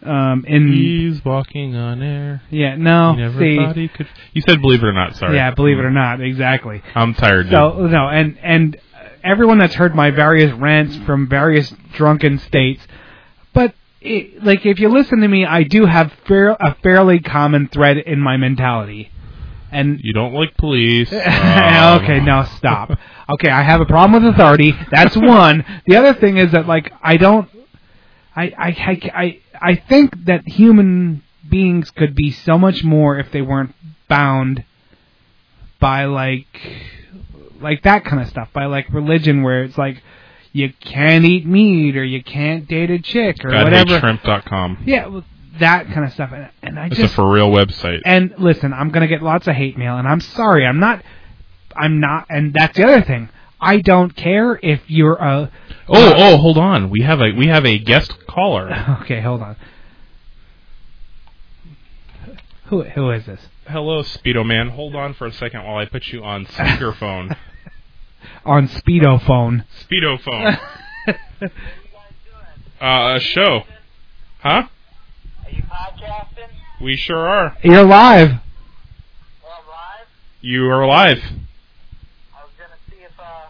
Um, in He's walking on air. yeah, no, He never see, thought he could. You said believe it or not. Sorry. yeah, believe it or not, exactly. I'm tired. dude. So no, and and everyone that's heard my various rants from various drunken states, but it, like if you listen to me, I do have fair, a fairly common thread in my mentality, and you don't like police. um, okay, now stop. Okay, I have a problem with authority. That's one. The other thing is that like I don't, I I I I, think that human beings could be so much more if they weren't bound by like like that kind of stuff by like religion where it's like you can't eat meat or you can't date a chick or whatever GodHatesShrimp.com. yeah well, that kind of stuff and, and i It's just a for real website. and listen, I'm gonna get lots of hate mail, and I'm sorry, I'm not, I'm not, and that's the other thing. I don't care if you're a. Oh, oh, hold on. We have a we have a guest caller. Okay, hold on. Who who is this? Hello, Speedo Man. Hold on for a second while I put you on speakerphone. On speedo phone. Speedo phone. uh, a show. Huh? Are you podcasting? We sure are. You're live. Well, live? You are live. I was going to see if uh,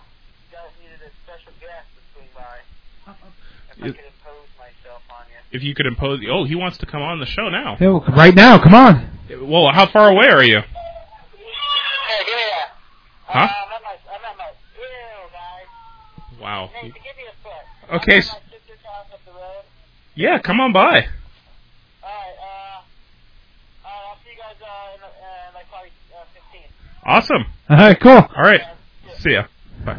you guys needed a special guest to swing by. If I It- could impose myself on you. If you could impose. Oh, he wants to come on the show now. Yo, Right now, come on. Well, how far away are you? Hey, give. Huh? Uh, I'm at my, I'm at my, ew, guys. Wow. Hey, give me a foot. Okay, I'm s- at my sister's house up the road. Yeah, come on by. Alright, uh, uh, I'll see you guys, uh, in, uh, like probably, uh, 15. Awesome. All right, cool. All right. See ya. Bye.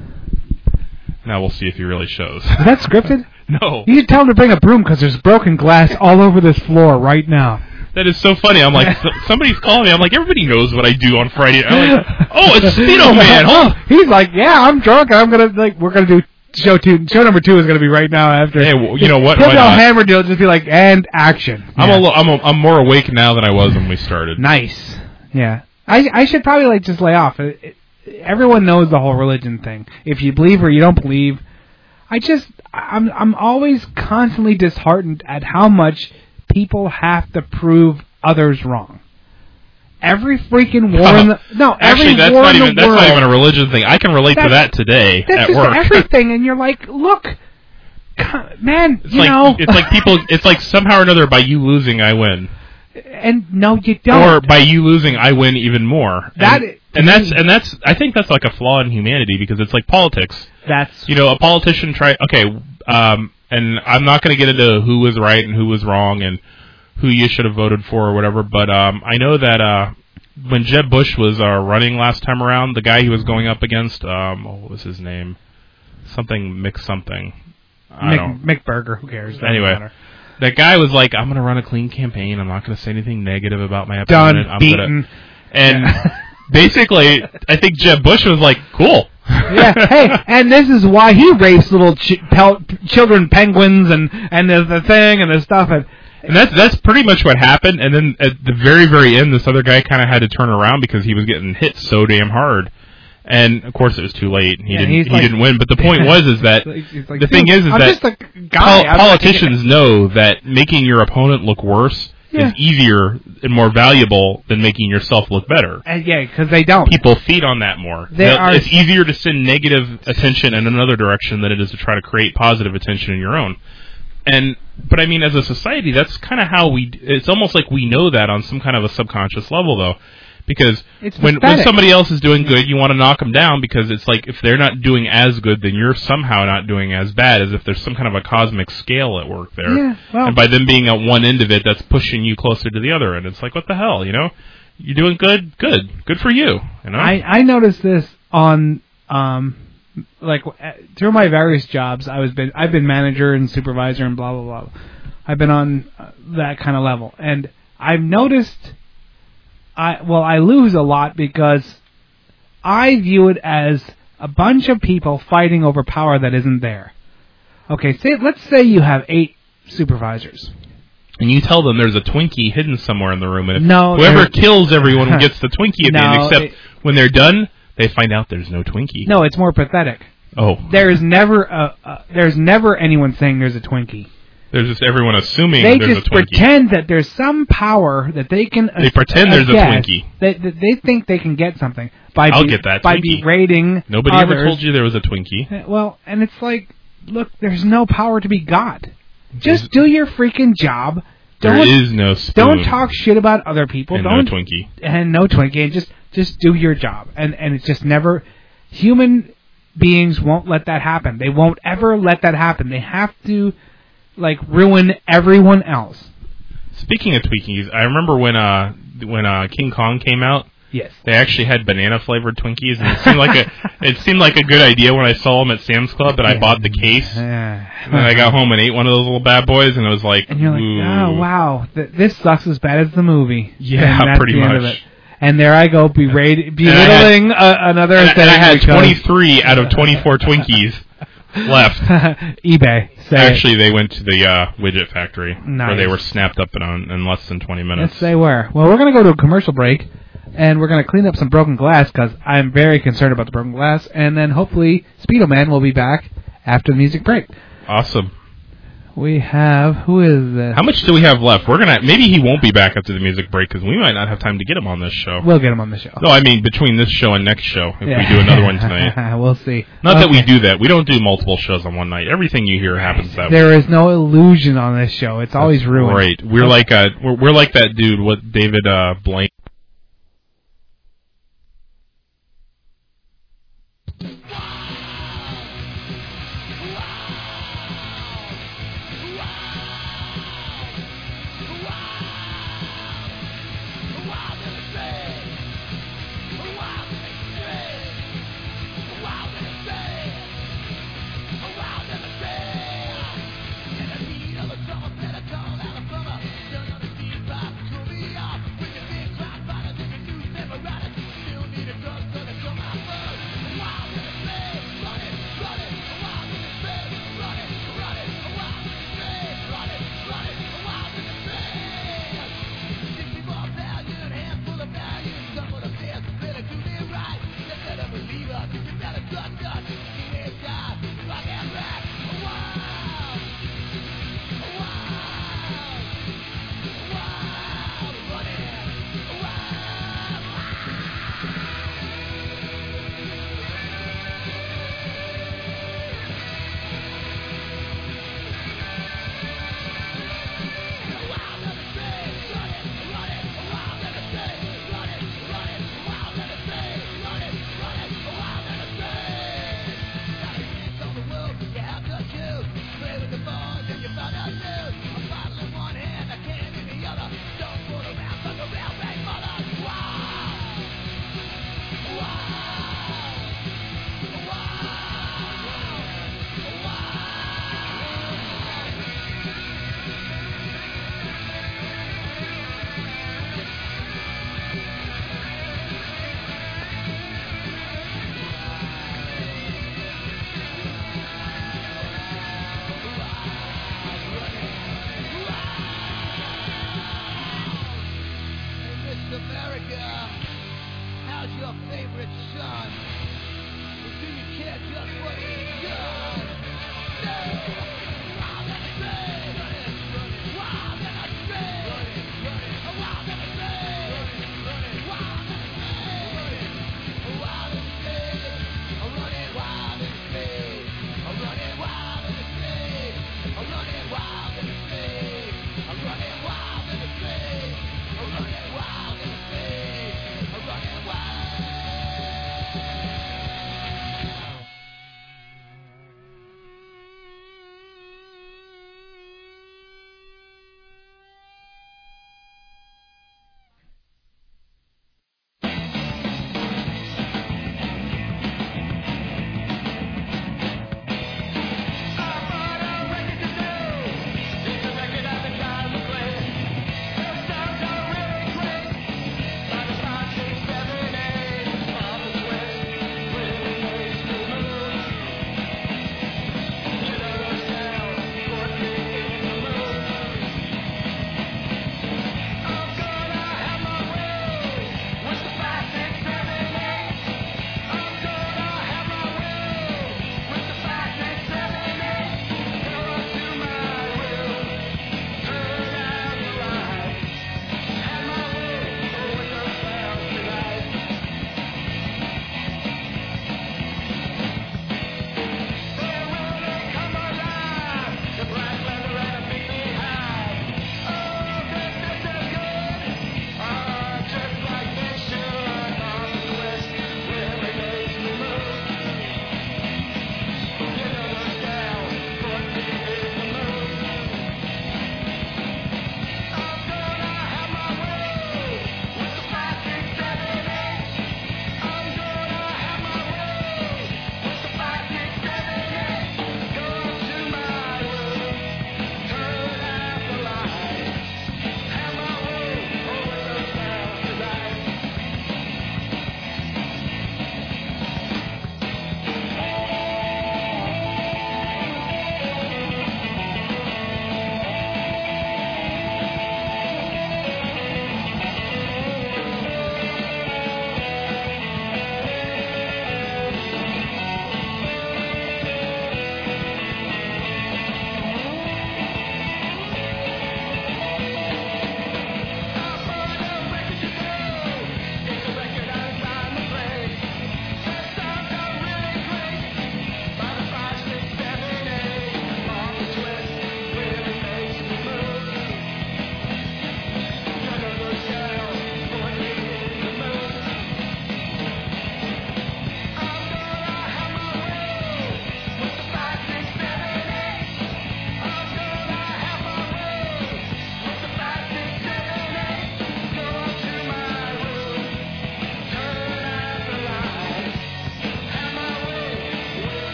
Now we'll see if he really shows. Is that scripted? no. You should tell him to bring a broom because there's broken glass all over this floor right now. That is so funny. I'm like, somebody's calling me. I'm like, everybody knows what I do on Friday. I'm like, oh, it's Speedo Man. Oh, he's like, yeah, I'm drunk. I'm gonna like, we're gonna do show two. Show number two is gonna be right now after. Hey, well, you know what? He'll not? hammered. Just be like, and action. I'm Yeah. a, lo- I'm a, I'm more awake now than I was when we started. Nice. Yeah. I I should probably like just lay off. It, it, everyone knows the whole religion thing. If you believe or you don't believe, I just I'm I'm always constantly disheartened at how much people have to prove others wrong. Every freaking war in the no, Actually, that's war not in even that's world. not even a religion thing. I can relate to that today that's at just work. everything, and you're like, look, man, it's you like know, it's like people. It's like somehow or another by you losing, I win, and no, you don't. or by you losing, I win even more. That and, i- and that's and that's I think that's like a flaw in humanity because it's like politics. that's you know, a politician try okay, um, and I'm not going to get into who was right and who was wrong and who you should have voted for or whatever, but um, I know that uh, when Jeb Bush was uh, running last time around, the guy he was going up against, um, oh, what was his name? Something Mick something. I don't. Mick, Mick Burger. Who cares? Doesn't Anyway, matter. That guy was like, "I'm going to run a clean campaign. I'm not going to say anything negative about my done, opponent. I'm beaten. Gonna, and basically, I think Jeb Bush was like, "Cool." yeah. Hey, and this is why he rapes little ch- pel- children, penguins, and and the, the thing and the stuff. And And that's that's pretty much what happened. And then at the very very end, this other guy kind of had to turn around because he was getting hit so damn hard. And of course, it was too late. He Yeah, didn't. He like- didn't win. But the point was is that like, the thing is is I'm that just a guy. pol- politicians know that making your opponent look worse Yeah. is easier and more valuable than making yourself look better. And yeah, because they don't. People feed on that more. They are- it's easier to send negative attention in another direction than it is to try to create positive attention in your own. And but I mean, as a society, that's kind of how we. It's almost like we know that on some kind of a subconscious level, though, because It's when when somebody else is doing good, you want to knock them down because it's like if they're not doing as good, then you're somehow not doing as bad, as if there's some kind of a cosmic scale at work there. Yeah, well- and by them being at one end of it, that's pushing you closer to the other end. It's like what the hell, you know? You're doing good, good, good for you. You know? I I noticed this on um like uh, through my various jobs. I was been I've been manager and supervisor and blah blah blah. I've been on uh, that kind of level, and I've noticed. I well I lose a lot because I view it as a bunch of people fighting over power that isn't there. Okay, say let's say you have eight supervisors. and you tell them there's a Twinkie hidden somewhere in the room, and if No, whoever kills everyone gets the Twinkie at the end. No, Except it- when they're done, they find out there's no Twinkie. No, it's more pathetic. Oh, There is never a, a there's never anyone saying there's a Twinkie. There's just everyone assuming they there's just a Twinkie. pretend that there's some power that they can. They pretend there's a Twinkie. They, they think they can get something by I'll be- get that by Twinkie. berating. Nobody others. ever told you there was a Twinkie. Uh, Well, and it's like, look, there's no power to be got. Just do your freaking job. There Don't is no spoon. don't talk shit about other people. and don't no Twinkie. and no Twinkie. And just just do your job. And and it's just never human beings won't let that happen. They won't ever let that happen. They have to like ruin everyone else. Speaking of Twinkies, I remember when uh when uh King Kong came out. Yes. They actually had banana flavored Twinkies, and it seemed like a it seemed like a good idea when I saw them at Sam's Club. That I bought the case, and then I got home and ate one of those little bad boys, and it was like, And you're like, ooh. oh wow, th- this sucks as bad as the movie. Yeah, and that's pretty the end of much. it. And there I go, berate, And I had- belittling uh, another And, and I had because- 23 out of 24 Twinkies left. eBay. Say. Actually, they went to the uh, widget factory where they were snapped up in, on, in less than 20 minutes. Let's say where. Well, we're going to go to a commercial break, and we're going to clean up some broken glass because I'm very concerned about the broken glass. And then hopefully Speedo Man will be back after the music break. Awesome. We have who is this? How much do we have left? We're gonna maybe he won't be back after the music break because we might not have time to get him on this show. We'll get him on the show. No, I mean between this show and next show if Yeah. we do another one tonight. we'll see. Not that we do that. We don't do multiple shows on one night. Everything you hear happens that way. There is no illusion on this show. It's always ruined. Right. We're like uh we're, we're like that dude what David uh Blaine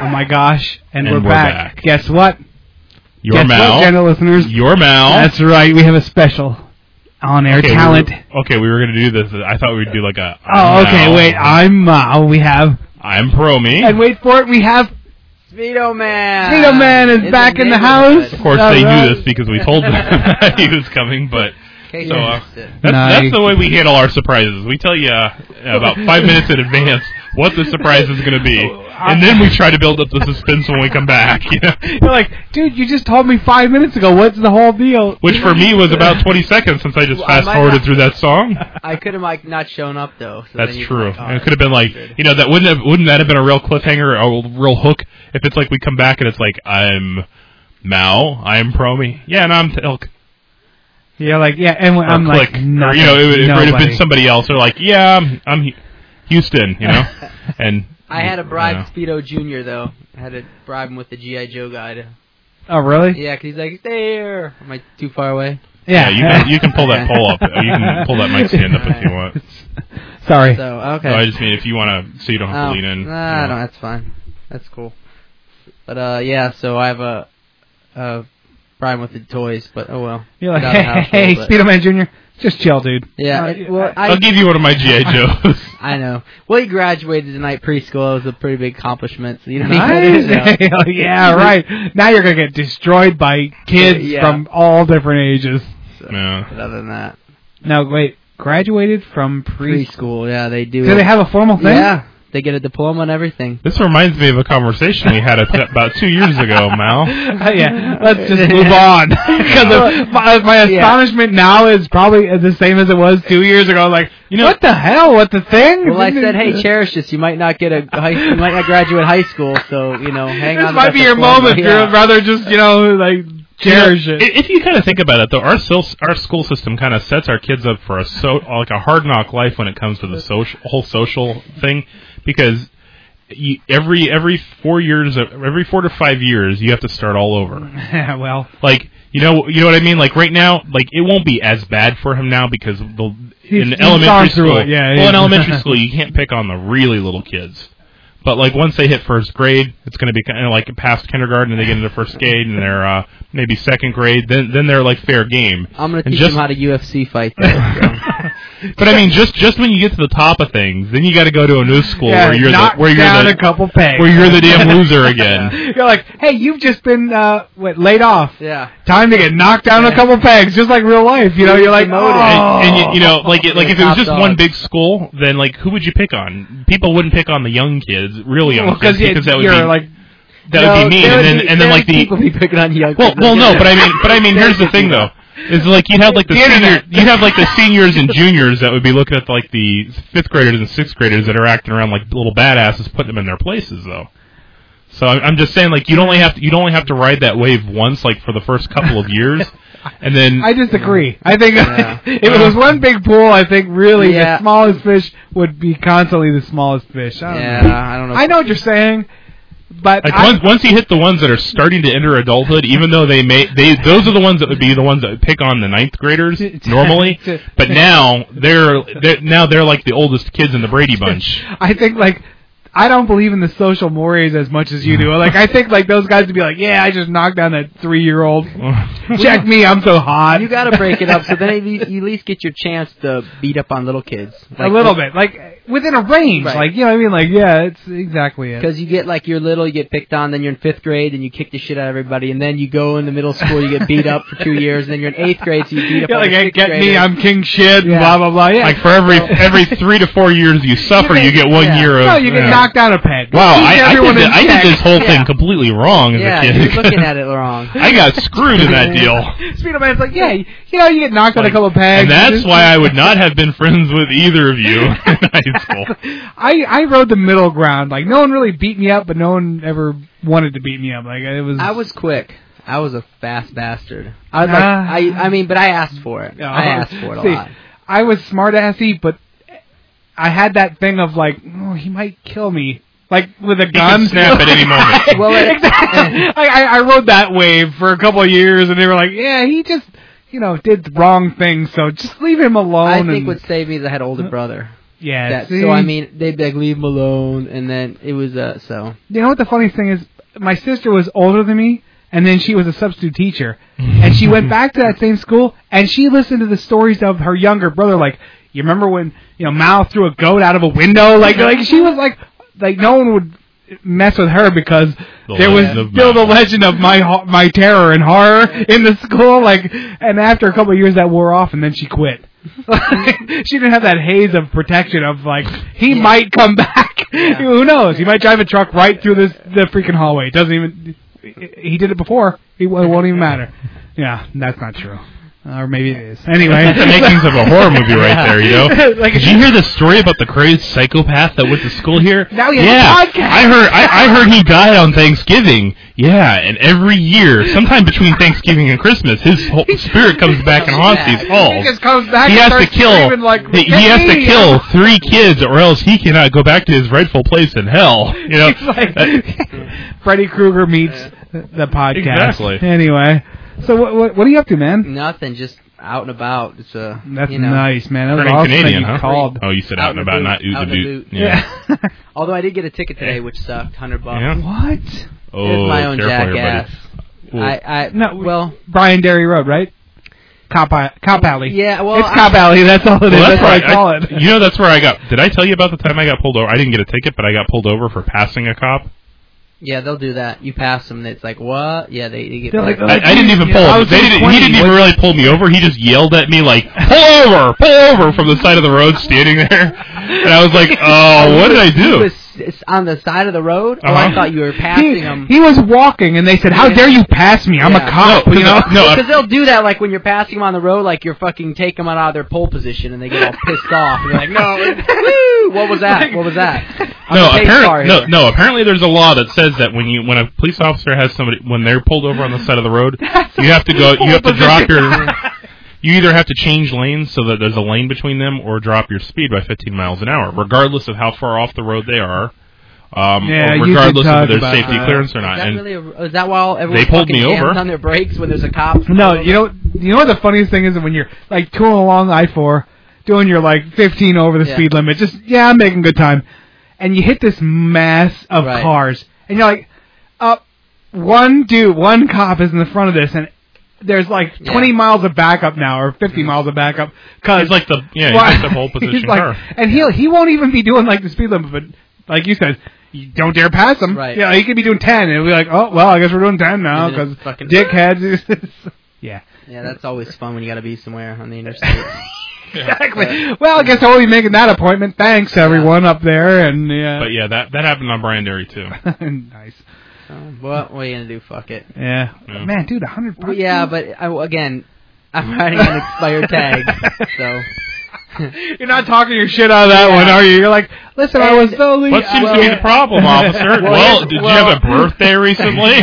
Oh my gosh! And, And we're, we're back. back. Guess what? Your Guess Mal. what, gentle listeners? Your Mal. That's right. We have a special on-air Okay, we talent. were- okay, we were gonna do this. I thought we'd do like a. oh, okay. Mal. Wait. I'm Mal. We have. I'm Promi. And wait for it. We have. Speedo Man. Speedo Man is back in the house. Of course, All they right. knew this because we told them that he was coming. But so uh, that's, Nice. that's the way we handle our surprises. We tell you uh, about five minutes in advance what the surprise is going to be, and then we try to build up the suspense when we come back. You know? You're like, dude, you just told me five minutes ago. What's the whole deal? Which for me was about 20 seconds since I just Well, fast forwarded through that song. I could have like not shown up though. So That's then you'd be true. like, oh, it could have been like, you know, that wouldn't have wouldn't that have been a real cliffhanger, a real hook? If it's like we come back and it's like I'm Mal, I'm Promi, yeah, and I'm Ilk. You're like, yeah, and I'm click, like, or you know, it would, it would have been somebody else. Or like, yeah, I'm, I'm Hu- Houston, you know, and I had to bribe you. Speedo Junior though. I had to bribe him with the GI Joe guy. To, Oh, really? yeah, 'cause he's like, stay here. Am I too far away? Yeah, you can you can pull that pole up. You can pull that mic stand up if you want. Sorry. So okay. No, I just mean if you want to, so you don't have Oh, to lean in. Nah, you know. no, that's fine. That's cool. But uh, yeah. So I have a uh, bribe with the toys, but oh well. You're like, Got hey, hey, Speedo Man Jr., just chill, dude. Yeah. Uh, it- well, I, I'll give you one of my GI Joes. I know. Well, he graduated tonight preschool. It was a pretty big accomplishment. So you don't need Nice. to know. yeah, right. Now you're gonna get destroyed by kids Yeah. from all different ages. So, Yeah. But other than that, Now, wait, graduated from preschool. preschool. Yeah, they do. Do they have a formal thing? Yeah, they get a diploma and everything. This reminds me of a conversation we had a- about two years ago, Mal. Uh, yeah, let's just move on because my, my Yeah. astonishment now is probably the same as it was two years ago. Like, you know, what the hell? What the thing? Well, I said, hey, cherish this. You might not get a high, you might not graduate high school, so you know, hang on. this might be your diploma. moment. Yeah. You'd rather just, you know, like cherish You know, it. If you kind of think about it, though, our sil- our school system kind of sets our kids up for a so like a hard knock life when it comes to the social whole social thing, because you, every every four years, every four to five years, you have to start all over. Yeah, well, Like you know, you know what I mean. Like right now, like it won't be as bad for him now because the He's- in he's elementary school, it, yeah, well, yeah. in elementary school, you can't pick on the really little kids. But like once they hit first grade, it's going to be kind of like past kindergarten, and they get into first grade, and they're uh, maybe second grade. Then then they're like fair game. I'm gonna teach just- them how to UFC fight. Though, But I mean, just just when you get to the top of things, then you got to go to a new school yeah, where you're the where you're down the a couple pegs. where you're the damn loser again. You're like, hey, you've just been uh, what laid off. Yeah. Time to get knocked down a couple pegs, just like real life. You know, you're like, oh. And, and you, you know, like it, like if it was just dog. one big school, then like who would you pick on? People wouldn't pick on the young kids, really young well, kids, you- because that would you're be like, that No, would be mean. And then be- and then like the people be picking on young. well, kids. well, no, but I mean, but I mean, here's the thing though. Is like you'd have like the, The senior, you'd have like the seniors and juniors that would be looking at like the fifth graders and sixth graders that are acting around like little badasses, putting them in their places though. So I'm I'm just saying, like you'd only have to you'd only have to ride that wave once, like for the first couple of years, and then I disagree. I think Yeah. if it was one big pool, I think really Yeah. the smallest fish would be constantly the smallest fish. I don't Yeah, know. I don't know. I know what you're saying, but Like I, once, once you hit the ones that are starting to enter adulthood, even though they may they those are the ones that would be the ones that would pick on the ninth graders normally. But now they're, they're now they're like the oldest kids in the Brady Bunch. I think like I don't believe in the social mores as much as you do. Like I think like those guys would be like, yeah, I just knocked down that three year old. Check me, I'm so hot. You got to break it up so then you at least get your chance to beat up on little kids. Like, a little bit, like within a range. Right. Like you know, what I mean, like yeah, it's exactly it. Because you get like you're little, you get picked on, then you're in fifth grade, and you kick the shit out of everybody, and then you go into middle school, you get beat up for two years, and then you're in eighth grade, so you beat up Yeah, like hey, sixth get me. I'm king shit, Yeah. blah blah blah. Yeah, Like for every every three to four years you suffer, you get one yeah. year of. no, you get yeah. knocked out a peg. Wow, I, I, did, in thi- I did this whole Yeah. thing completely wrong as yeah, a kid. you're looking at it wrong. I got screwed in that deal. Speedo Man's like, yeah, you know, you get knocked out a Like, couple pegs. And that's why I would not have been friends with either of you in high school. I I rode the middle ground. Like no one really beat me up, but no one ever wanted to beat me up. Like it was. I was quick. I was a fast bastard. I was like. I, I mean, but I asked for it. Oh, I uh-huh. asked for it a see, lot. I was smart assy, but I had that thing of like, oh, he might kill me. Like with a gun, can snap at any moment. Well, it- exactly. I, I I rode that wave for a couple of years, and they were like, yeah, he just, you know, did the wrong thing. So just leave him alone. I think and, what saved me is I had an older brother. Yeah, That, see? so I mean, they'd be like, leave him alone, and then it was uh so. You know what the funny thing is? My sister was older than me, and then she was a substitute teacher, and she went back to that same school, and she listened to the stories of her younger brother. Like, you remember when you know Mal threw a goat out of a window? Like, like she was like, like no one would mess with her because The there was still the legend of my my terror and horror in the school. Like, and after a couple of years, that wore off, and then she quit. she didn't have that haze of protection of like he might come back. Who knows? He might drive a truck right through this the freaking hallway. It doesn't even. He did it before. It won't even matter. Yeah, that's not true. Or maybe it is. Anyway, That's the makings of a horror movie right there, you know? like, Did you hear the story about the crazy psychopath that went to school here? Now he has a yeah. I heard. I, I heard he died on Thanksgiving. Yeah, and every year, sometime between Thanksgiving and Christmas, his whole spirit comes back and haunts these halls. He just comes back. He and has to kill. Like, he, he has to kill three kids, or else he cannot go back to his rightful place in hell. You know, He's like Freddy Krueger meets the podcast. Exactly. Anyway, so what, what what are you up to, man? Nothing, just out and about. It's uh, That's you know, nice, man. That was Turning awesome Canadian, that you huh? called. Oh, you said out, and about, the not boot, oot out the in boot. the Yeah. Although I did get a ticket today, which sucked, hundred bucks. Yeah. What? Oh, it was my own careful here, jackass. buddy. I, I No, well, Brian Derry Road, right? Cop, Cop Alley. yeah, well, it's I- Cop Alley. That's all it is. Well, that's what I right. call it. You know, that's where I got. Did I tell you about the time I got pulled over? I didn't get a ticket, but I got pulled over for passing a cop. Yeah, they'll do that. You pass them, and it's like what? Yeah, they, they get. They're like, I, I didn't even pull know, him. They didn't, he didn't even What- really pull me over. He just yelled at me like, "Pull over! Pull over!" from the side of the road, standing there. And I was like, "Oh, what did I He do?" was on the side of the road. Oh, I Uh-huh. thought you were passing He, them. he was walking, and they said, "How Yeah. dare you pass me? I'm Yeah. a cop." No, you know? no, Because they'll do that, like when you're passing them on the road, like you're fucking take them out of their pole position, and they get all pissed off. And you're like, no, woo, what was that? What was that? I'm No, a pace car apparently, no, here. no. Apparently, there's a law that says that when you when a police officer has somebody when they're pulled over on the side of the road, you have to go. You have to drop your. You either have to change lanes so that there's a lane between them, or drop your speed by 15 miles an hour, regardless of how far off the road they are. Um, Yeah, or you did regardless of their about safety that. clearance or not. Is not. that And really? A, is that why everyone They pulled me over. on their brakes when there's a cop? No, you know, you know what the funniest thing is when you're like touring along I four, doing your like 15 over the Yeah. speed limit. Just yeah, I'm making good time, and you hit this mass of Right. cars, and you're like, uh, one dude, one cop is in the front of this, and there's like Yeah. 20 miles of backup now, or 50 miles of backup, cause he's like the yeah, he's like the whole position he's like- and he he won't even be doing like the speed limit, but like you said. You don't dare pass him. Right. Yeah, he could be doing ten, and it'll be like, oh well, I guess we're doing ten now And then because it's fucking- dickheads. yeah. Yeah, that's always fun when you got to be somewhere on the interstate. Exactly. Well, I guess I'll be making that appointment. Thanks, everyone up there, and yeah. But yeah, that that happened on Brian Derry too. nice. so, what? What are you gonna do? Fuck it. Yeah. Yeah. Man, dude, a hundred. Well, yeah, but I, again, I'm riding an expired tag, so. You're not talking your shit out of that Yeah. one, are you? You're like, listen, I was And- only. What seems well, to be the problem, officer? Well, well, did you have a birthday recently?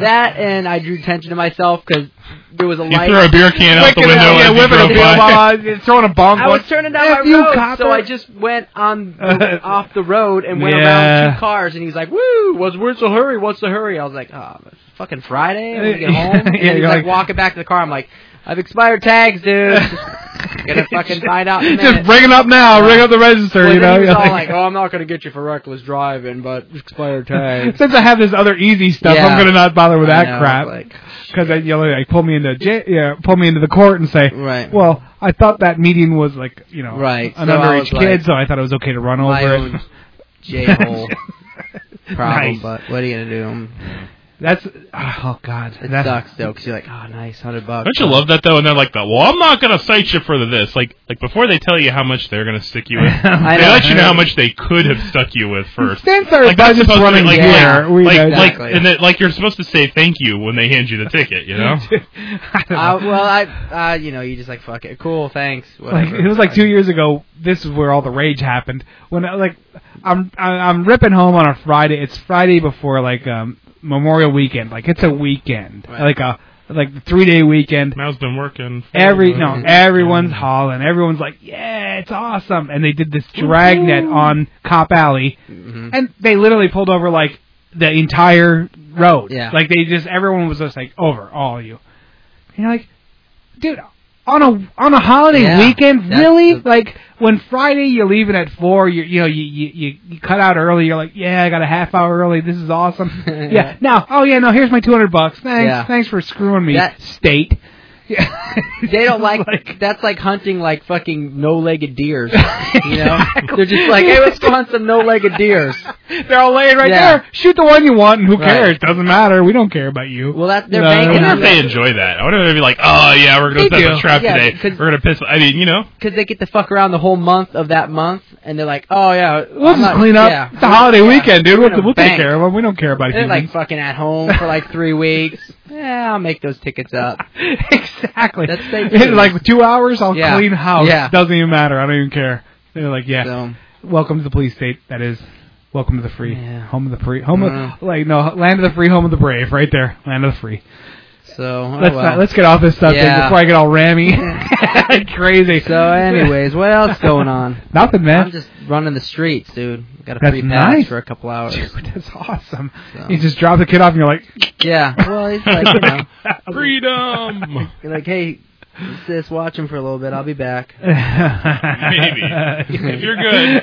That and I drew attention to myself because there was a you light. threw a beer can out the window out, yeah, as you whipping a drove beer by. while I- throwing a bong. I was turning down "F my you, road, copper." so I just went on the, off the road and went Yeah. around two cars. And he's like, "Woo! What's where's the hurry? What's the hurry?" I was like, "Oh, fucking Friday. I'm gonna get home." And Yeah, he's like, like- walking back to the car. I'm like, "I've expired tags, dude. Gonna fucking find out in a. Just bring it up now. Ring up the register. Well, you know. All like- like, "Oh, I'm not gonna get you for reckless driving, but expired tags." Since I have this other easy stuff, Yeah. I'm gonna not bother with I that know, crap. Like, Because they you know, like pull me into j- yeah, pull me into the court and say, Right. well, I thought that meeting was like you know Right, an so underage kid, like, so I thought it was okay to run over it. J-hole problem, Nice. but what are you gonna do? That's oh god, It that sucks though, because you're like, oh, nice, hundred bucks. Don't you love that though? And they're like, that. "Well, I'm not going to cite you for this." Like, like before they tell you how much they're going to stick you with, I they know. let you know how much they could have stuck you with first. Since our Like that's budget's supposed to be like, here, like, we like, know- like, Exactly. and that, like you're supposed to say thank you when they hand you the ticket. You know? I don't Uh, well, I, uh, you know, you just like fuck it, cool, thanks. like it was like two years ago. This is where all the rage happened. When like I'm I'm ripping home on a Friday. It's Friday before like um Memorial Weekend. Like it's a weekend, Right. like a like the three day weekend. Mal's been working. for- Every no, everyone's hauling. Everyone's like, yeah, it's awesome. And they did this dragnet on Cop Alley, Mhm. and they literally pulled over like the entire road. Yeah. Like they just everyone was just like over all of you. And you're like, dude, on a on a holiday Yeah, weekend, really? the- like when Friday you're leaving at four, you you know you, you you cut out early. You're like, yeah, I got a half hour early. This is awesome. yeah. Now, oh yeah, no, here's my two hundred bucks. Thanks, Yeah. thanks for screwing me, That- state. They don't like, that's like hunting like fucking no-legged deers. You know, they're just like, hey, let's go hunt some no-legged deers. They're all laying right Yeah. there. Shoot the one you want, and who Right. cares? Doesn't matter. We don't care about you. Well, that's they're No, I banking wonder on if they enjoy that. I wonder if they'd be like, oh yeah, we're gonna set do. a trap Yeah, today. 'cause- We're gonna piss. I mean, you know, because they get to fuck around the whole month of that month, and they're like, oh yeah, We'll I'm just not- clean up. Yeah. It's a holiday Yeah. weekend, dude. We're We'll, we'll take care of them. We don't care about They're like fucking at home for like three weeks. Yeah, I'll make those tickets up. exactly. That's In like two hours, I'll Yeah. clean house. Yeah. Doesn't even matter. I don't even care. They're like, yeah. So, Welcome to the police state. That is. Welcome to the free. Yeah. Home of the free. Home Uh. of like no land of the free. Home of the brave. Right there. Land of the free. So oh, let's well. not, let's get off this subject Yeah. before I get all rammy. Crazy. So, anyways, what else going on? Nothing, man. I'm just running the streets, dude. Got a That's free pass nice. for a couple hours. Dude, that's awesome. So. You just drop the kid off and you're like, Yeah. Well, he's like, you know, freedom. you're like, hey, sis, watch him for a little bit. I'll be back. Maybe if you're good.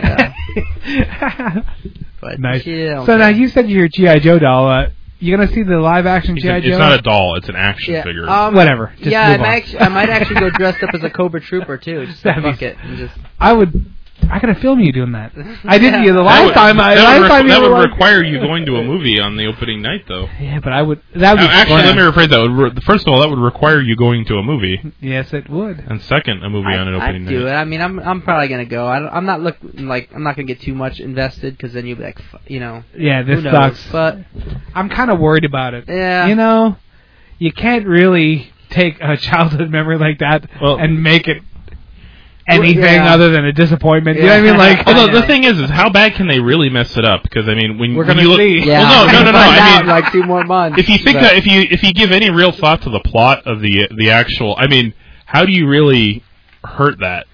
But nice. she don't So now you said you're GI Joe doll. Uh, you gonna see the live action It's, GI Joe? it's not a doll. It's an action Yeah, figure. um, Whatever. Just yeah, I move might, on. actually, I might actually go dressed up as a Cobra Trooper too. Just to That'd be- fuck it and just. I would. I gotta film you doing that. I did Yeah. you the That last would- time. I that last would, time that would like, require you going to a movie on the opening night, though. Yeah, but I would. That would Uh, be actually, let me rephrase that. First of all, that would require you going to a movie, Yes, it would. and second, a movie on an I, opening I'd do night. it. I mean, I'm I'm probably gonna go. I don't, I'm not look like I'm not gonna get too much invested because then you'll be like, you know, Yeah, this knows? sucks. But I'm kind of worried about it. yeah, You know, you can't really take a childhood memory like that Well- and make it anything yeah. other than a disappointment. You know what I mean? Like, Although the thing is, is how bad can they really mess it up? Because I mean, when, We're when gonna you look, see. yeah. Well, no, no, no, no. I mean, in like two more months. if you think But- that if you if you give any real thought to the plot of the the actual, I mean, how do you really hurt that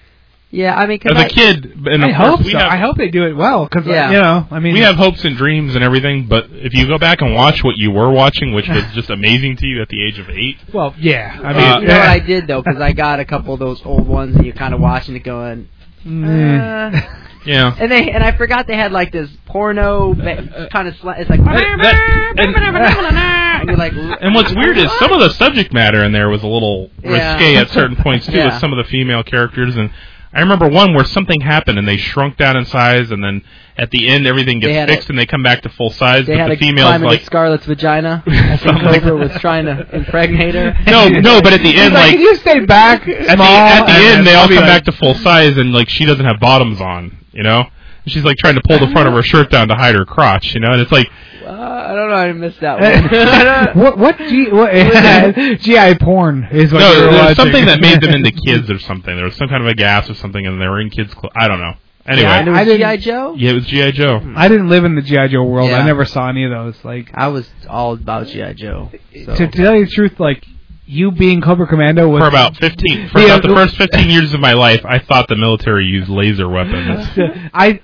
yeah, I mean, as a I- kid? And I hope so. have I hope they do it well because Yeah. you know, I mean, we have hopes and dreams and everything. But if you go back and watch what you were watching, which was just amazing to you at the age of eight, well, yeah. I Uh, mean, you know what I did though, because I got a couple of those old ones, and you're kind of watching it going. Mm. Uh, yeah. and they and I forgot they had like this porno kind of sla- it's like That- and you're like And what's weird is some of the subject matter in there was a little Yeah. risque at certain points too, Yeah. with some of the female characters. And I remember one where something happened and they shrunk down in size, and then at the end everything gets fixed a- and they come back to full size. they but had the a female's climb like, Scarlett's vagina. I think Something. Cobra was trying to impregnate her. no, no. But at the end, like, like can you stay back at the, at the end, they all come like, back to full size, and like she doesn't have bottoms on, you know. And She's like trying to pull the front of her shirt down to hide her crotch, you know. And it's like, Uh, I don't know. I missed that one. what what G what GI porn is what no, you were there was watching. something that made them into kids or something. There was some kind of a gas or something, and they were in kids' clothes. I don't know. Anyway, Yeah, and it I was didn't- GI Joe. yeah, it was GI Joe. I didn't live in the GI Joe world. Yeah. I never saw any of those. Like I was all about GI Joe. So. to, to tell you the truth, like you being Cobra Commando was For about fifteen, for Yeah, about the the- first fifteen years of my life, I thought the military used laser weapons. I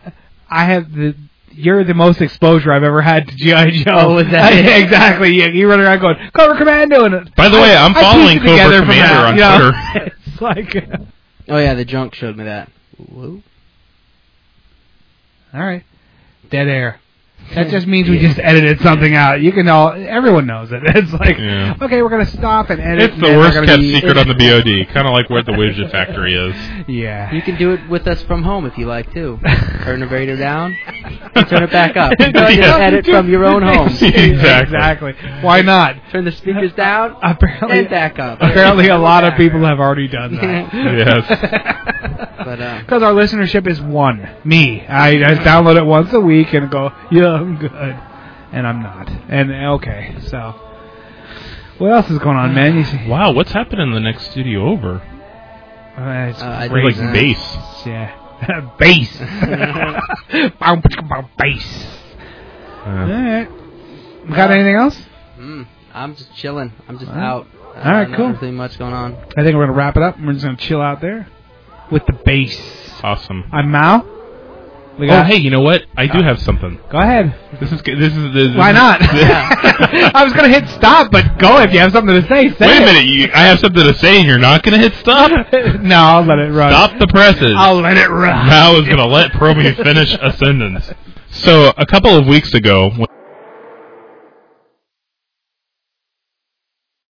I have the you're the most exposure I've ever had to GI Joe. Oh, was that it? exactly? You, you run around going Cobra Commando, and By the way, I'm I following pieced it Cobra together from Commander that, on you know? Twitter. it's like, uh, Oh yeah, the junk showed me that. Whoa. all right, dead air. That just means we just edited something out. You can all, everyone knows it. It's like, Yeah. okay, we're gonna stop and edit. It's and the worst kept be- secret on the BOD, kind of like where the widget factory is. Yeah. You can do it with us from home if you like too. Turn the radio down, and turn it back up. You can Yeah. edit from your own home. Exactly. exactly. Why not? Turn the speakers down Apparently, and back up. apparently, a lot of people have already done that. Yes. But uh, Because our listenership is one. Me. I, I download it once a week and go, yeah, I'm good. And I'm not. And okay, so. What else is going on, man? You see, Wow, what's happening in the next studio over? uh, it's Uh, I It's crazy. like bass. Yeah. bass. Bass. Uh, Alright. Got anything else? mm, I'm just chilling. I'm just All right. out. All right, not cool. Nothing much going on. I think we're going to wrap it up. We're just going to chill out there with the bass. awesome. I'm Mal. We Oh, got- hey, you know what? I do uh, have something. Go ahead. This is. This is this, Why not? I was gonna hit stop, but go if you have something to say. Say Wait a it. minute. You, I have something to say, and you're not going to hit stop. no, I'll let it run. Stop the presses. I'll let it run. Now is going to let Proby finish a sentence. So a couple of weeks ago, when